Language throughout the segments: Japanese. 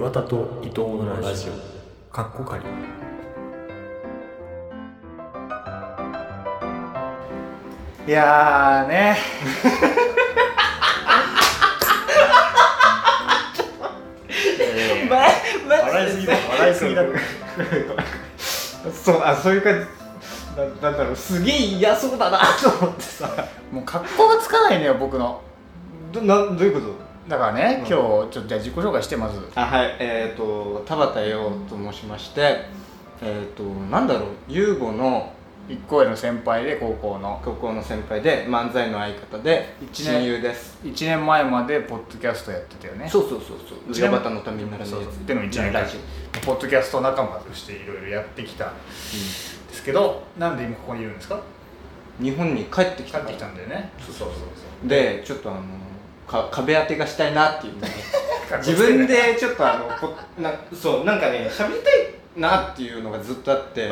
岩田と伊藤のラジオ。かっこかりいやーね。笑いすぎだ。笑いすぎだ。そうあそういう感じ。だなんだろう。すげえ嫌そうだなと思ってさ。もう格好がつかないのよ僕の。どなどういうこと？だからね、うん。今日ちょっとじゃあ自己紹介してまず。あはい。えっ、と田畑陽と申しましてえっ、となんだろう。優吾の一個上の先輩で高校の。高校の先輩で漫才の相方で親友です1年前までポッドキャストやってたよね。そうそうそうそう。一年。上端のためにならないやつ。そうそう。でも1年間。ポッドキャスト仲間としていろいろやってきたんですけどなんで今ここにいるんですか？オ日本に帰ってき帰ってきたんだよね。そうそうそう。でちょっとあのか壁当てがしたいなっていうのでそう自分でちょっとあのこなそうなんかね喋りたいなっていうのがずっとあって、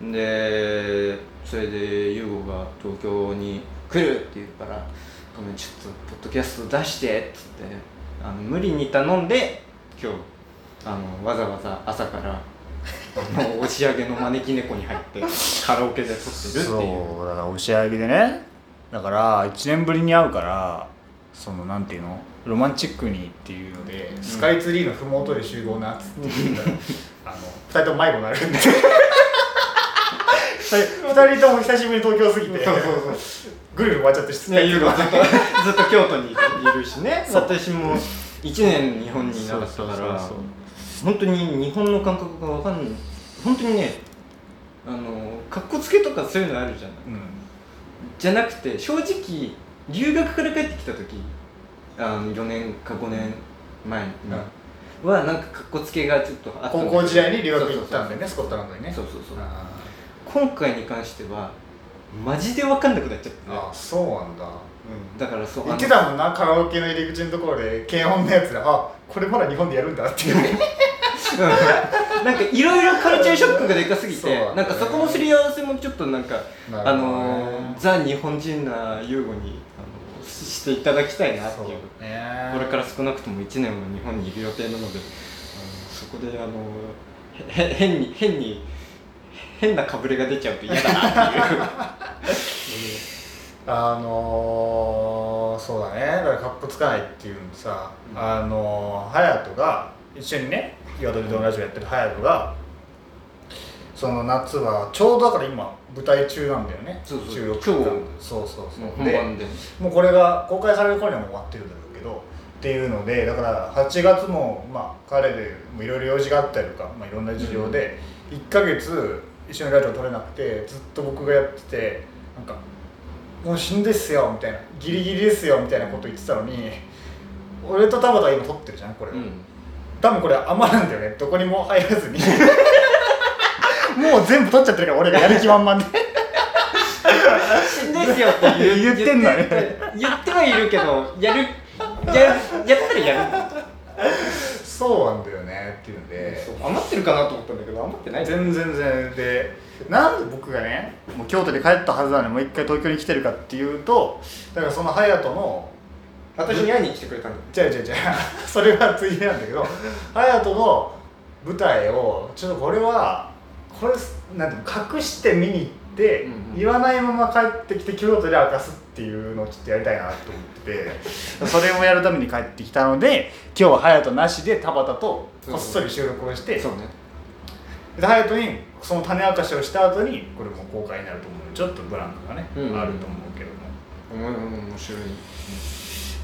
でそれで優吾が東京に来るって言うから「ごめんちょっとポッドキャスト出して」っつってあの無理に頼んで今日あのわざわざ朝からあの 押し上げの招き猫に入ってカラオケで撮ってるっていう。そうだから押し上げでね。だから1年ぶりに会うからそのなんていうの？ロマンチックにっていうので、スカイツリーの麓で集合なっつって言ったらあの2人とも迷子になるんで。2人とも久しぶりに東京過ぎてそうそうそう。ぐるぐる回っちゃってスカね、イツリー優吾ずっとずっと京都にいるしね。私も1年日本にいなかったから本当に日本の感覚が分かんない。本当にねあのかっこつけとかそういうのあるじゃない。うん。じゃなくて正直留学から帰ってきた時あの4年か5年前に、はなんかかっこつけがちょっとあった高校時代に留学行ったんだよねスコットランドにね。そうそうそうあ今回に関してはマジで分かんなくなっちゃって、ーあそうなんだ。うん、だからそう言ってたもんなカラオケの入り口のところで検温のやつら。あこれまだ日本でやるんだっていう。うん。なんかいろいろカルチャーショックがでかすぎてね。なんかそこのすり合わせもちょっとなんか、ね。あのーザ日本人な優吾にししていただきたいなっていう。ね。これから少なくとも1年は日本にいる予定なのでそこであの変に変に変なかぶれが出ちゃうと嫌だなっていう。あのー、そうだね。だからかっこつかないっていうのさ、うん。あのー、隼人が一緒にね岩戸のラジオやってる隼人がその夏はちょうどだから今舞台中なんだよね。そうそう。収録今日。そうそうそう。でもうこれが公開される頃にはもう終わってるんだろうけどっていうのでだから8月もまあ彼でもいろいろ用事があったりとか、まあ、いろんな事情で1ヶ月一緒にラジオ撮れなくてずっと僕がやっててなんか「もう死んでっすよ」みたいな「ギリギリですよ」みたいなこと言ってたのに俺と田畑は今撮ってるじゃんこれを、うん。多分これ余るんだよね。どこにも入らずに もう全部撮っちゃってるから俺がやる気満々で死んですよって言う。言ってんのね。言ってはいるけどやるやるやったらやる。そうなんだよねっていうので。そう余ってるかなと思ったんだけど余ってない。全然全然。でなんで僕がねもう京都で帰ったはずなのにもう一回東京に来てるかっていうとだからその隼人の私に会いに来てくれたんだ違う違う違うそれはついでなんだけど隼人の舞台をちょっとこれはこれなんて隠して見に行って、言わないまま帰ってきて京都で明かすっていうのをちょっとやりたいなと思ってて。それもやるために帰ってきたので今日は隼人なしで田畑とこっそり収録をして、そうね。で隼人にその種明かしをした後にこれも公開になると思うのでちょっとブランクがね、あると思うけども。面面白い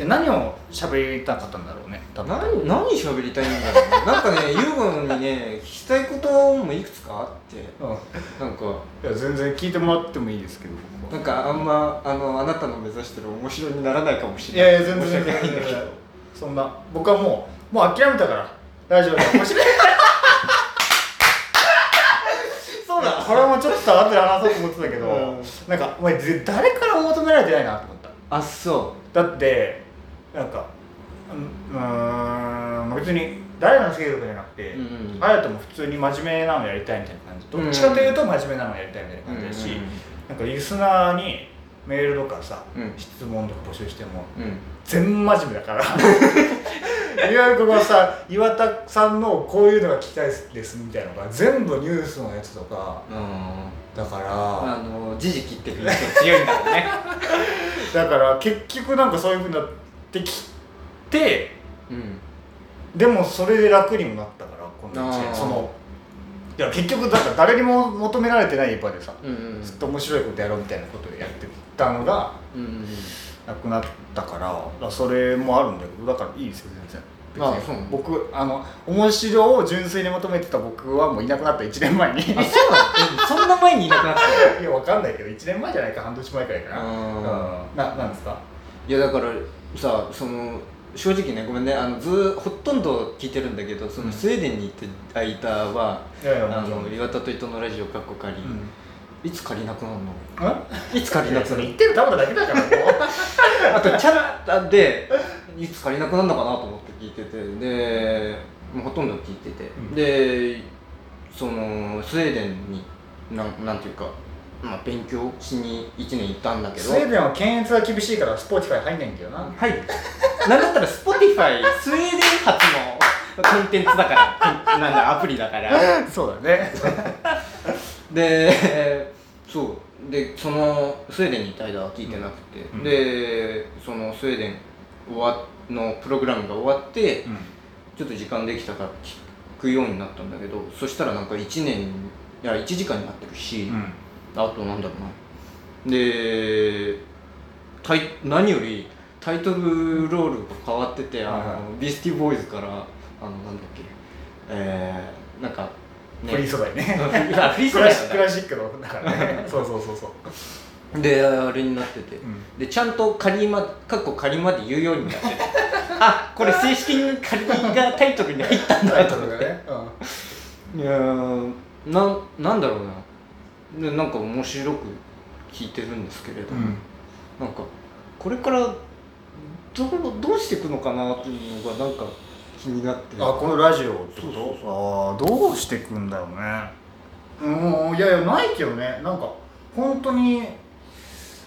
で何を喋りたかったんだろうね多分。何何喋りたいんだろうね。なんかね 優吾にね聞きたいこともいくつかあって。うん。なんか。いや全然聞いてもらってもいいですけど。なんかあんまあのあなたの目指してる面白にならないかもしいれない。やいや全然ないんだけど。そんな。僕はもうもう諦めたから。ラジオで面白いそうだ。これもちょっと後で話そうと思ってたけど、うん。なんかお前ぜ誰からも求められてないなと思った。あそだってなんかうん別に誰の好きとかじゃなくて、隼人も普通に真面目なのやりたいみたいな感じ。うんどっちかというと真面目なのやりたいみたいな感じだし、なんかリスナーにメールとかさ、うん。質問とか募集してもうん。全真面目だから。いわゆるここさ岩田さんのこういうのが聞きたいですみたいなのが全部ニュースのやつとかうん。だからあの時事切ってくる人強いんだろうね。だから結局なんかそういうふうになってきてうん。でもそれで楽にもなったからこの1あー。年そのいや結局だから誰にも求められてない場でさうんうんずっと面白いことやろうみたいなことをやってたのがうんなくなったからそれもあるんだけどだからいいですよ全然。別にあ僕あの面白を純粋に求めてた僕はもういなくなった1年前に。そんな前にいなくなった やわかんないけど1年前じゃないか半年前くらいかな。うん。ななんですか？いやだからさその正直ねごめんねあのずーほとんど聞いてるんだけどそのスウェーデンに行って間はいやいやあもちろん。の岩田と伊藤のラジオかっこ仮、うん。いつ借りなくなるえ？のいつ借りなくなる？それ言ってるただだけだから。あとチャットでいつ仮なくなるのかなと思って聞いててでもうほとんど聞いてて、うん。でそのスウェーデンになんなんていうか、まあ、勉強しに1年行ったんだけど。スウェーデンは検閲が厳しいからスポーティファイ入んないんだよな。はい。なんだったら Spotify スウェーデン発のコンテンツだから、なんだアプリだから。そうだね。で、そう。でそのスウェーデンにいた間は聞いてなくて、うん。でそのスウェーデン終わのプログラムが終わって、ちょっと時間できたから聞くようになったんだけど、そしたらなんか1年いや1時間になってるし。うんあとなんだろうな。でタイ何よりタイトルロールが変わっててあの、はい。はいビースティーボーイズからあのなんだっけえー、なんか、フリー素材ね。フリー素クラ材クラシックのだからね。そうそうそうそう。であれになってて、ん。でちゃんと仮まかっこ仮まで言うようになってて。あこれ正式に仮がタイトルに入ったんタイトだと思って。ね。いやーなんなんだろうなでなんか面白く聞いてるんですけれども、うん。なんかこれからどうどうしていくのかなっていうのがなんか気になって。あこのラジオってこと？ああどうしていくんだろうね。うんいやいやないけどね。なんか本当に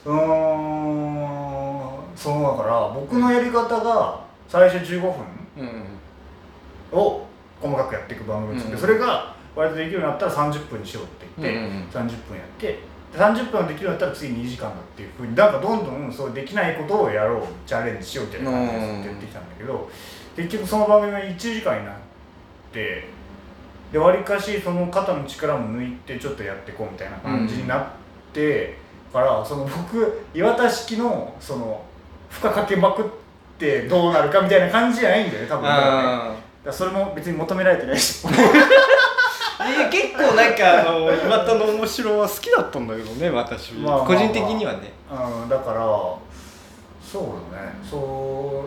うーんそうだから僕のやり方が最初15分うん。を細かくやっていく番組を作って、うん。それが割とできるようになったら30分にしようって言って、うんうんうん。30分やってで30分できるようになったら次2時間だっていうふうになんかどんどんそうできないことをやろうチャレンジしようみたいな感じでずっとやってきたんだけど結局その番組が1時間になってでわりかしその肩の力も抜いてちょっとやっていこうみたいな感じになって、からその僕岩田式のその負荷かけまくってどうなるかみたいな感じじゃないんだよね多分。だからね。だかあらそれも別に求められてないし 結構なんかあの岩田の面白は好きだったんだけどね私。まあまあまあ個人的にはね。うんだからそうだね。そ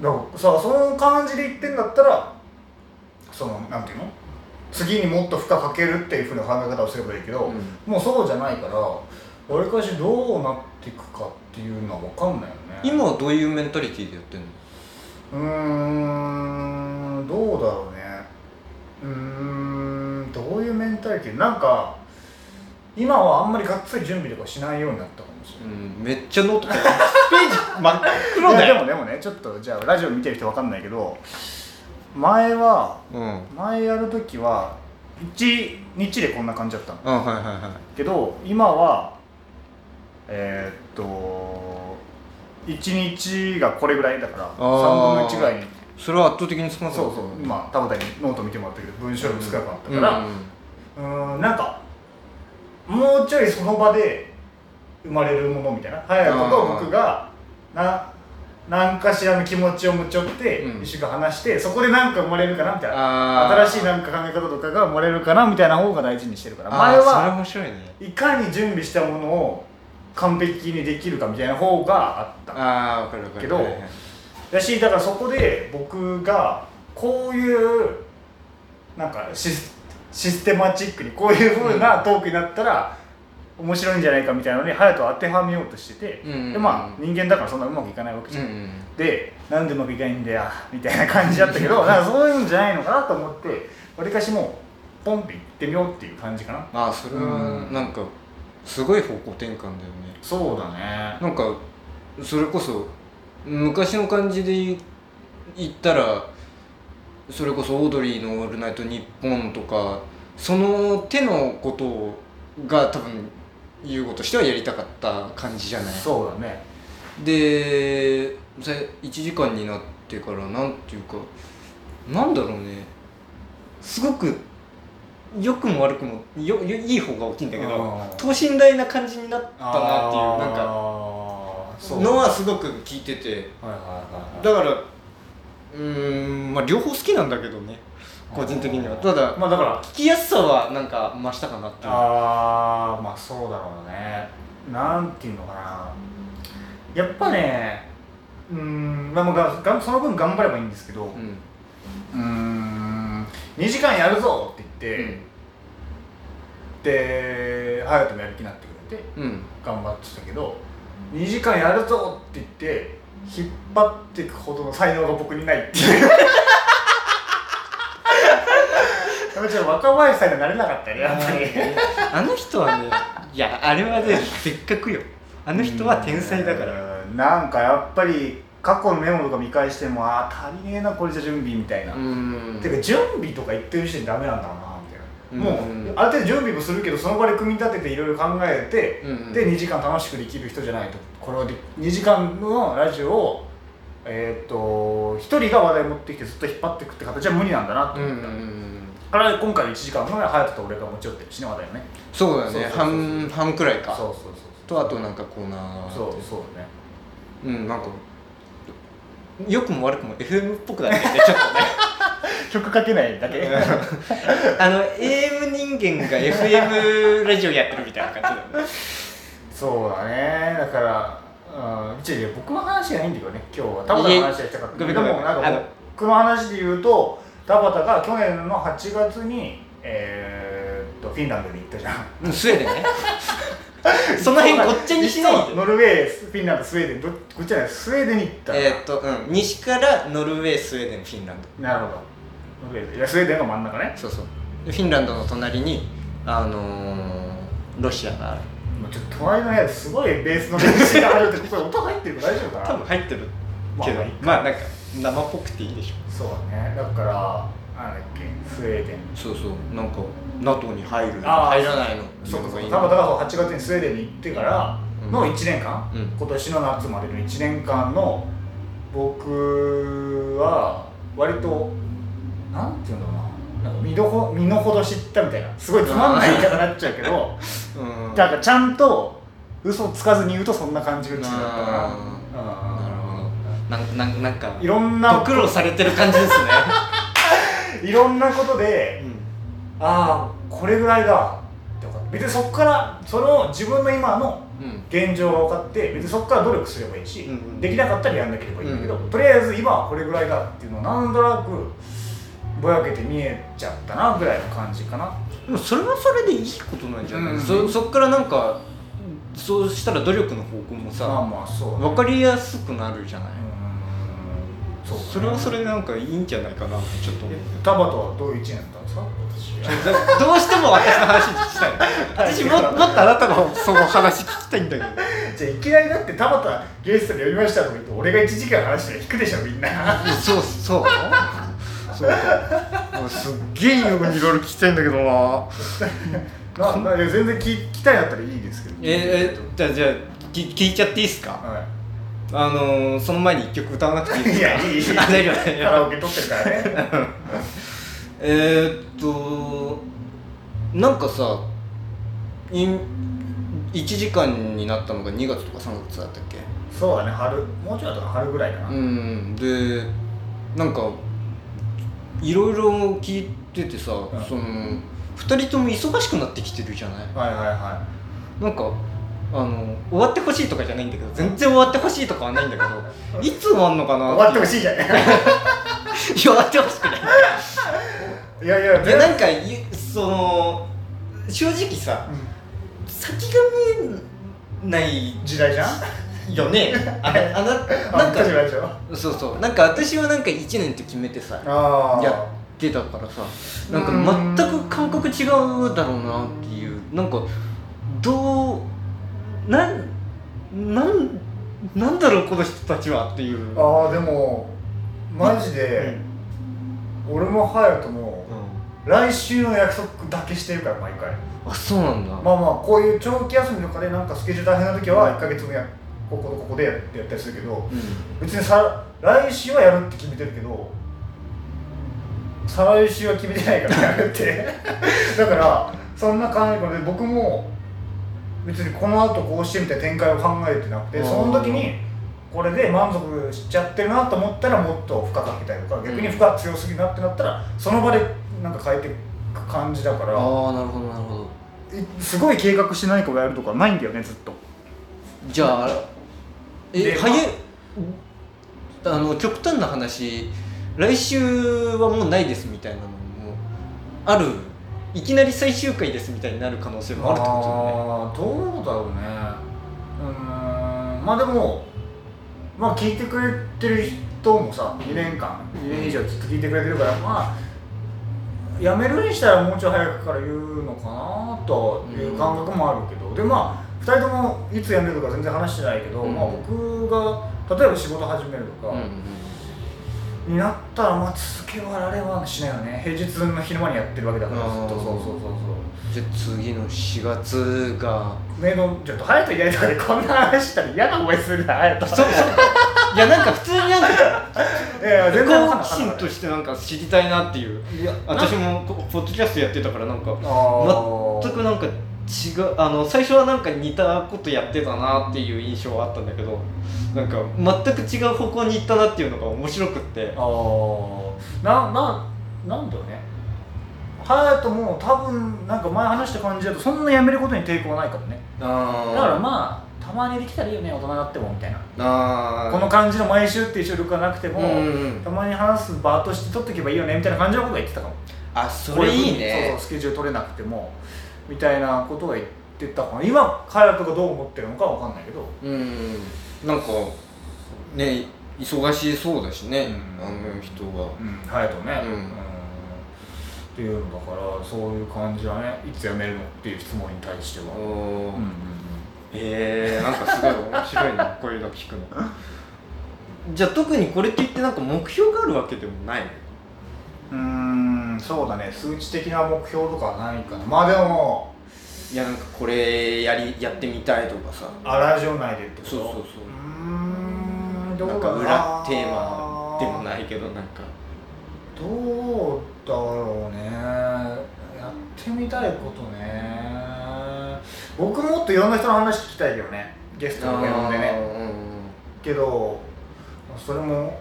うだからさその感じで言ってんだったらそのなんていうの？次にもっと負荷かけるっていうふうな考え方をすればいいけど、もうそうじゃないからわりかしどうなっていくかっていうのは分かんないよね。今はどういうメンタリティーでやってんの？うーんどうだろうねうーんどういうメンタリティ？なんか今はあんまりがっつり準備とかしないようになったかもしれない。うんめっちゃノート書いてページ真っ黒だよ。でもでもねちょっとじゃあラジオ見てる人わかんないけど前はうん。前やる時は1日でこんな感じだったの。あはいはいはい。けど今はえーっと1日がこれぐらいだから3分の1ぐらいにそれは圧倒的に少なかった。そうそう。今田畑にノート見てもらったけど文章量少なくなったから、うーんなんかもうちょいその場で生まれるものみたいな。早いことを僕がな何かしらの気持ちを持ち寄ってうん。一緒に話して、そこで何か生まれるかなみたいな。新しいなんか考え方とかが生まれるかなみたいな方が大事にしてるから。あーそれ前は面白いね。いかに準備したものを完璧にできるかみたいな方があった。ああ分かる分かる。けどだしだからそこで僕がこういうなんかシスシステマチックにこういう風なトークになったら面白いんじゃないかみたいなのに隼人は当てはめようとしてて、うんうんうん。でまあ人間だからそんなうまくいかないわけじゃん、うんうんでなんでうまくいかないんだよみたいな感じだったけど なんかそういうんじゃないのかなと思ってわりかしもうポンっていってみようっていう感じかな。ああそれはうん。なんかすごい方向転換だよね。そうだね。なんかそれこそ昔の感じで言言ったらそれこそオードリーの「オールナイトニッポン」とかその手のことが多分優吾としてはやりたかった感じじゃない？そうだね。でさ1時間になってからなんていうかなんだろうね。すごく良くも悪くもよよいい方が大きいんだけどうん等身大な感じになったなっていうなんかのはすごく聞いてて。だからうーんまあ両方好きなんだけどね。個人的には。ただまあだから聞きやすさはなんか増したかなってああまあそうだろうね。なんていうのかな。やっぱねうーんまあががその分頑張ればいいんですけどうん。2時間やるぞって言って、うん。で隼人もやる気になってくれてうん。頑張ってたけど2時間やるぞって言って引っ張っていくほどの才能が僕にないっていう。やっぱちょっと若林さんにはなれなかったねやっぱり。あの人はねいやあれはねせっかくよ。あの人は天才だから。うんなんかやっぱり過去のメモとか見返してもあー足りねえなこれじゃ準備みたいな、うん。てか準備とか言ってる時点でダメなんだろうなもうある程度準備もするけどその場で組み立てていろいろ考えて、うんうんで2時間楽しくできる人じゃないとこれをで2時間のラジオをえーっと1人が話題持ってきてずっと引っ張っていくって形は無理なんだなと思った、んうんだから今回の1時間の隼人と俺が持ち寄ってるしね話題をね。そうだね。そうそうそう半半くらいか。そうそうそうとあとなんかコーナーそうそうね。うんなんか良くも悪くも FM っぽくなっててちょっとね曲かけないだけ。あの AM 人間が FM ラジオやってるみたいな感じだよね。そうだね。だからうん一応僕の話じゃないんだけどね今日は。田畑の話がしたかったでもなんか僕の話で言うと田畑が去年の8月にえーっとフィンランドに行ったじゃんスウェーデンね その辺ごっちゃにしないで。ノルウェーフィンランドスウェーデンどこっちじゃない？スウェーデンに行ったえーっとうん西からノルウェースウェーデンフィンランド。なるほど。ノルウェーいやスウェーデンの真ん中ね。そうそう。でフィンランドの隣にあのー、ロシアがある。もうちょっと隣の部屋ですごいベースの練習があるってこれ音入ってるから大丈夫かな。多分入ってるけどまあまあなんか生っぽくていいでしょ。そうだね。だからなんだっけスウェーデン。そうそう。なんか NATO に入るあー。入らないの。そうかそういいか田畑が8月にスウェーデンに行ってからの1年間、うん。今年の夏までの1年間の僕は割となんていうのかな。なんか身どこ身の程知ったみたいな。すごいつまんない言い方になっちゃうけど うん。なんかちゃんと嘘つかずに言うとそんな感じが違ったかななるほど。なんなんなんかいろんなご苦労されてる感じですね。いろんなことでああこれぐらいだ。って分かった別にそこからその自分の今のうん。現状が分かって別にそこから努力すればいいし、うんうんできなかったらやんなければいいんだけど、うんとりあえず今はこれぐらいだっていうのをなんとなくぼやけて見えちゃったなぐらいの感じかな。でもそれはそれでいいことなんじゃない、うん。そそっからなんかそうしたら努力の方向もさ、まあまあそうだね。分かりやすくなるじゃない、うーんそうそれはそれでなんかいいんじゃないかなってちょっと思うえ田畑はどういう一年だったんですか？どうしても私の話聞きたい。私ももっとあなたのその話聞きたいんだけど。じゃあいきなりだって田畑ゲストに呼びましたとか言って俺が1時間話したら引くでしょみんな。そうそう。そう。かもう。すっげえよくいろいろ聞きたいんだけどななないや全然聞聞きたいんだったらいいですけどええじゃあじゃあき聞いちゃっていいですかはあのー、その前に一曲歌わなくていいですか？いやいいい大丈夫カラ夫オケ撮ってるからね。えー、っとなんかさい1時間になったのが2月とか3月だったっけ？そうだね春。もうちょい後か春ぐらいかな、うんでなんかいろいろ聞いててさ、ん。その2人とも忙しくなってきてるじゃない？はいはいはなんかあの終わってほしいとかじゃないんだけど全然終わってほしいとかはないんだけど いつ終わんのかない終わってほいしいじゃない。終わってほしくない。いやいやいや。なんかゆその正直さう先が見えないん時代じゃん？よね。あなあなあなんかそうそう。なんか私はなんか1年って決めてさやってたからさなんか全く感覚違うだろうなっていう。なんかどうなんなんなんだろうこの人たちはっていう。ああでもマジで、俺も隼人も来週の約束だけしてるから毎回。あそうなんだ。まあまあこういう長期休みとかでなんかスケジュール大変な時は1か月分やこことここでやってやったりするけどうん。別にさ来週はやるって決めてるけど再来週は決めてないからやるって。だからそんな感じで僕も別にこの後こうしてみたいな展開を考えてなくてその時にこれで満足しちゃってるなと思ったらもっと負荷かけたりとか逆に負荷強すぎるなってなったらその場でなんか変えていく感じだからああなるほどなるほど。いすごい計画して何かをやるとかないんだよねずっと。じゃあえではげあの極端な話来週はもうないですみたいなのもあるいきなり最終回ですみたいになる可能性もあるってことだよね。どうだろうね。うーん。まあでもまあ聞いてくれてる人もさ2年間2年以上ずっと聞いてくれてるからまあやめるにしたらもうちょい早くから言うのかなという感覚もあるけど、でまあ2人ともいつ辞めるとか全然話してないけど、うんまあ僕が例えば仕事始めるとか、うんうんになったらまあ続けられはしないよね。平日の昼間にやってるわけだからずっと。そうそうそうそうじゃあ次の4月が。メイドちょっと隼人いないとかでこんな話したら嫌な思いするな隼人そうそう。いやなんか普通になんか いや全然好奇心としてなんか知りたいなっていう。いや私もこポッドキャストやってたからなんかあ全くなんか違うあの最初はなんか似たことやってたなっていう印象はあったんだけどなんか全く違う方向に行ったなっていうのが面白くって。あー。なななんだろうね。隼人も多分なんか前話した感じだとそんなやめることに抵抗はないからね。あだからまあたまにできたらいいよね大人になってもみたいなあこの感じの毎週っていう収録がなくても、うんうんたまに話す場として撮っておけばいいよねみたいな感じのことは言ってたかも。あそれいいそうそうねスケジュール取れなくてもみたいなことは言ってたかな。今隼人がどう思ってるのかわかんないけど。うん。なんかね忙しそうだしね、うん。あの人はうん。隼人ね、うん。っていうのだからそういう感じだね。いつ辞めるのっていう質問に対しては、うんうんうん。えー、なんかすごい面白いなこういうの聞くの。じゃあ特にこれって言ってなんか目標があるわけでもないの？うーんそうだね。数値的な目標とかはないかな。まあでもいやなんかこれやりやってみたいとかさ。あラジオ内でってこと？そうそうそう。うーんどうな。んか裏テーマでもないけどなんか。どうだろうね。やってみたいことね。僕もっといろんな人の話聞きたいけどね。ゲストとか呼んでね。けどそれも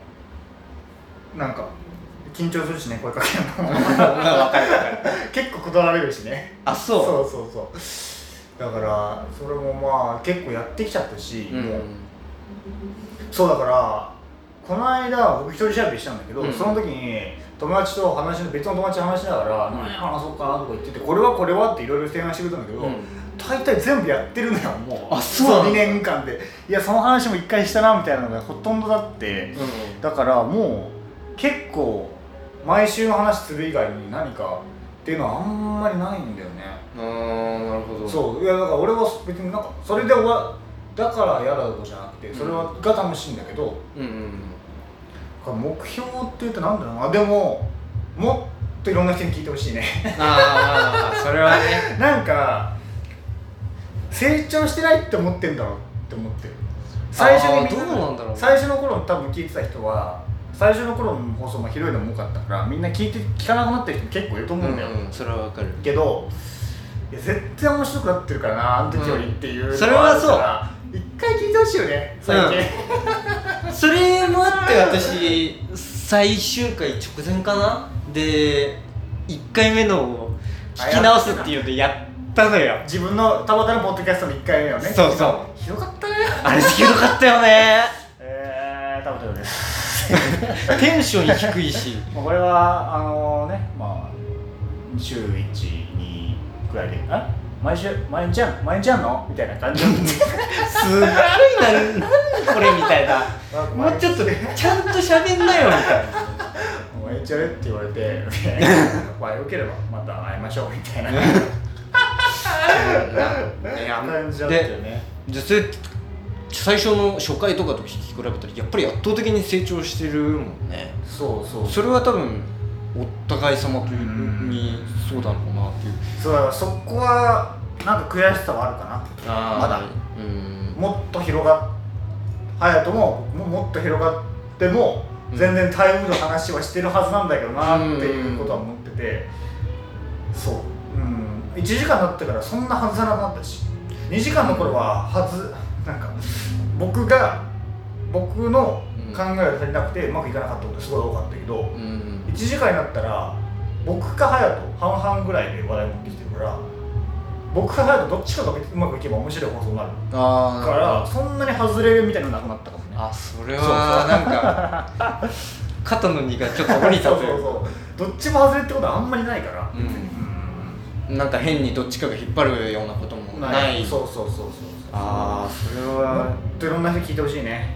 なんか緊張するしね声かけるの。結構断られるしね。あそう？そうそうそう。だからそれもまあ結構やってきちゃったし、うん。もう。そうだからこの間僕一人喋りしたんだけど、うん。その時に友達と話し別の友達と話しながら「うん。何話そうかな」とか言っててこれはこれはっていろいろ提案してくれたんだけど、うん。大体全部やってるのよもう。あそうなの？2年間で。いやその話も一回したなみたいなのがほとんどだって。うん。だからもう結構毎週の話する以外に何かっていうのはあんまりないんだよね。あーなるほど。そう。いやだから俺は別になんかそれで終わだから嫌だとじゃなくてそれはが楽しいんだけど、うんうん目標って言うとなんだろうな。でももっといろんな人に聞いてほしいね。ああそれはね。なんか成長してないって思ってんだろうって思ってる。最初にみんあーどうなんだろうね。最初の頃多分聞いてた人は最初の頃の放送も広いのも多かったからみんな聞いて聞かなくなってる人も結構いると思うんだよ、うんうんそれはわかる。けどいや絶対面白くなってるからなあの時よりっていうのうんそれはそう。一回聞いてほしいよね最近、それもあって私最終回直前かな？で1回目のを聞き直すっていうのでやったのよ。自分の田畑のポッドキャストの1回目をね。そうそう。ひどかったね。あれひどかったよね。えー、田畑です テンション低いし。まあこれはあのねまあ週12くらいであ毎週毎日やん毎日やんの？みたいな感じ。すごいな。なこれみたいな。もうちょっとちゃんと喋んなよみたいな。毎日やれって言われて まあよければまた会いましょうみたいな。ねあの感じだったよね。じゃあそれ最初の初回とかと聞き比べたらやっぱり圧倒的に成長してるもんね。そうそう。それは多分お互い様といううん。にそうだろうなっていう。そうだからそこはなんか悔しさはあるかな。まだ。うん。もっと広がっ隼人もももっと広がってもうん。全然タイムの話はしてるはずなんだけどなっていうことは思ってて。そう。うん。1時間経ってからそんな外さなくなったし。2時間の頃ははずなんか僕が僕の考えが足りなくてうまくいかなかったことすごい多かったけどうん。1時間になったら僕か隼人半々ぐらいで話題持ってきてるから僕か隼人どっちかがうまくいけば面白い放送になるああからそんなに外れるみたいなのなくなったかもね。あそれはなんか肩の荷がちょっと下りたという。かそうそう。どっちも外れってことはあんまりないから。うん。なんか変にどっちかが引っ張るようなこともうんない。そうそうそうそうああそれもはっといろんな人聞いてほしいね、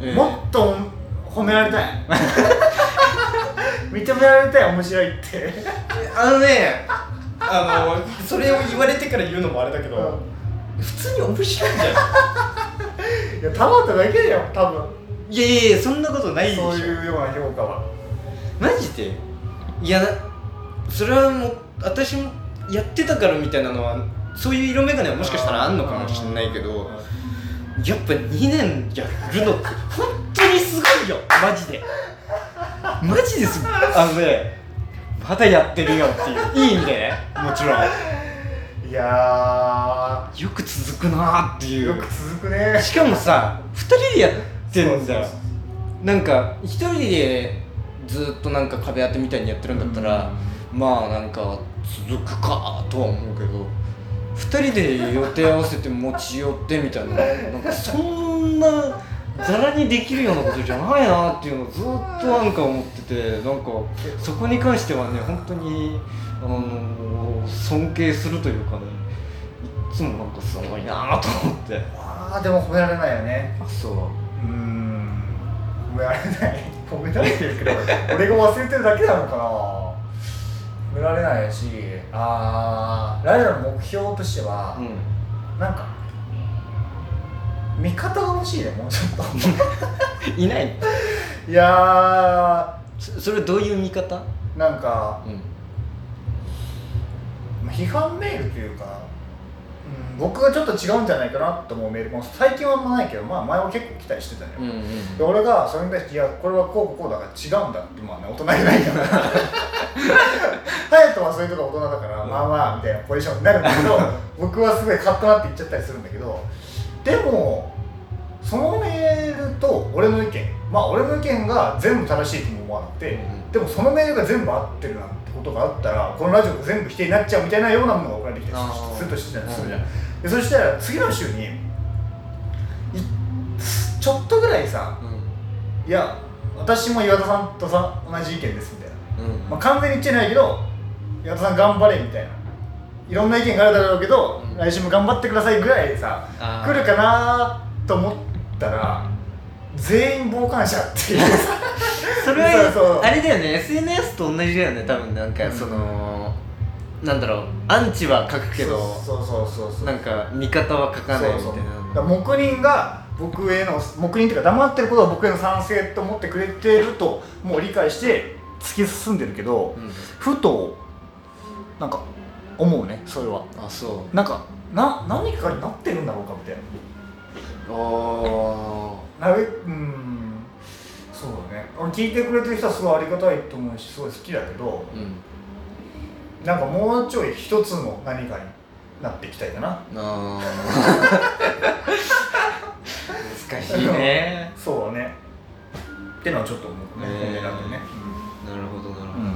えーもっと褒められたい。認められたい面白いって。あのねあのそれを言われてから言うのもあれだけど、うん。普通に面白いんだよ いやたまっただけだよ多分。いやいやいやそんなことないでしょ。そういうような評価は。マジで？いやそれはもう私もやってたからみたいなのはそういう色眼鏡はもしかしたらあんのかもしれないけどやっぱ2年やるのって本当にすごいよ。マジで。マジです。あのねまだやってるよっていう。いい意味でね。もちろん。いやよく続くなーっていう。ーよく続くね。しかもさ2人でやってるんだよ。なんか1人でずっとなんか壁当てみたいにやってるんだったら、まあなんか続くかとは思うけど2人で予定合わせて持ち寄ってみたいな。なんかそんなざらにできるようなことじゃないなっていうのをずっとなんか思っててなんかそこに関してはね本当にあの尊敬するというかねいつもなんかすごいなと思って。ああでも褒められないよね。あそう。うーん。褒められない。褒められてるけど俺が忘れてるだけなのかな褒められないしああライダーの目標としては、うなんか味方が欲しいねもうちょっと。ん いないいやそそれどういう見方？ーなんかうん。まあ批判メールというか、うん、僕がちょっと違うんじゃないかなと思うメールも最近はあんまないけど、まあ、前は結構来たりしてたのよ、うんうんで俺がそれに対して「いやこれはこうこうこうだから違うんだ」ってまあね大人げないから 隼人はそういうとこ大人だから、うんまあまあみたいなポジションになるんだけど僕はすごいカッとなって言っちゃったりするんだけどでもそのメールと俺の意見まあ俺の意見が全部正しいとも思わなくて、うんでもそのメールが全部合ってるなんてことがあったらこのラジオが全部否定になっちゃうみたいなようなものが送られてきたりするとしてするじゃん、うん。でそしたら次の週にいちょっとぐらいさいや私も岩田さんとさ同じ意見ですみたいな、うん。まあ、完全に言ってないけど岩田さん頑張れみたいな。いろんな意見があるだろうけど、うん。来週も頑張ってくださいぐらいでさ来るかなと思ったら全員傍観者っていう。さ それはあれだよね。SNS と同じだよね。多分なんかその、なんだろう。アンチは書くけどそうそうそうそう。なんか味方は書かないみたいな。黙認が僕への黙認っていうか黙ってることは僕への賛成と思ってくれてるともう理解して突き進んでるけど、うん。ふとなんか思うねそれは。あそう。なんかな何かになってるんだろうかみたいあななべうん。そうだね。俺聞いてくれてる人はすごいありがたいと思うしすごい好きだけどーうん。なんかもうちょい一つの何かになっていきたいかな。難しいね。そうだね。ってのはちょっと思うね。ね本音なんでね、なるほどなるほど、う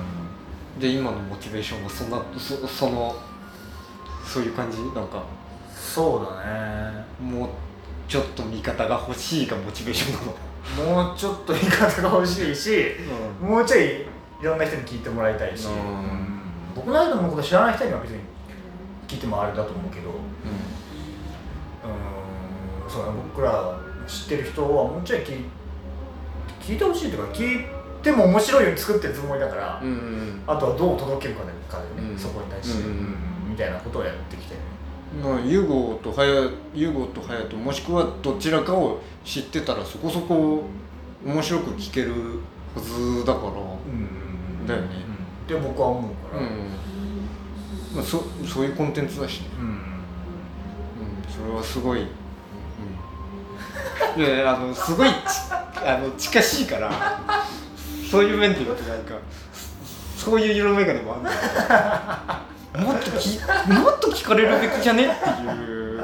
ん。で今のモチベーションはそんなそそのそういう感じ？なんか。そうだね。もうちょっと味方が欲しいがモチベーションなの。もうちょっと言い方が欲しいしもうちょいいろんな人に聞いてもらいたいし、うん。うん僕のアイドルのこと知らない人には別に聞いてもあれだと思うけど。うーん。そうだね。僕ら知ってる人はもうちょい聞い聞いてほしいというか聞いても面白いように作ってるつもりだから、うんうんあとはどう届けるかでかうん。そこに対して、うんうんみたいなことをやってきて、ね、まあユーゴとハヤユーゴとハヤトもしくはどちらかを知ってたらそこそこ面白く聞けるはずだから。うん。だよね。って僕は思うから。うん、まあ、そそういうコンテンツだしね。うん。うん、それはすごい、うん、いやあのすごいちあの近しいから。そういう面で言うとなんかそういう色眼鏡もあるんだよもっときもっと聞かれるべきじゃねっていう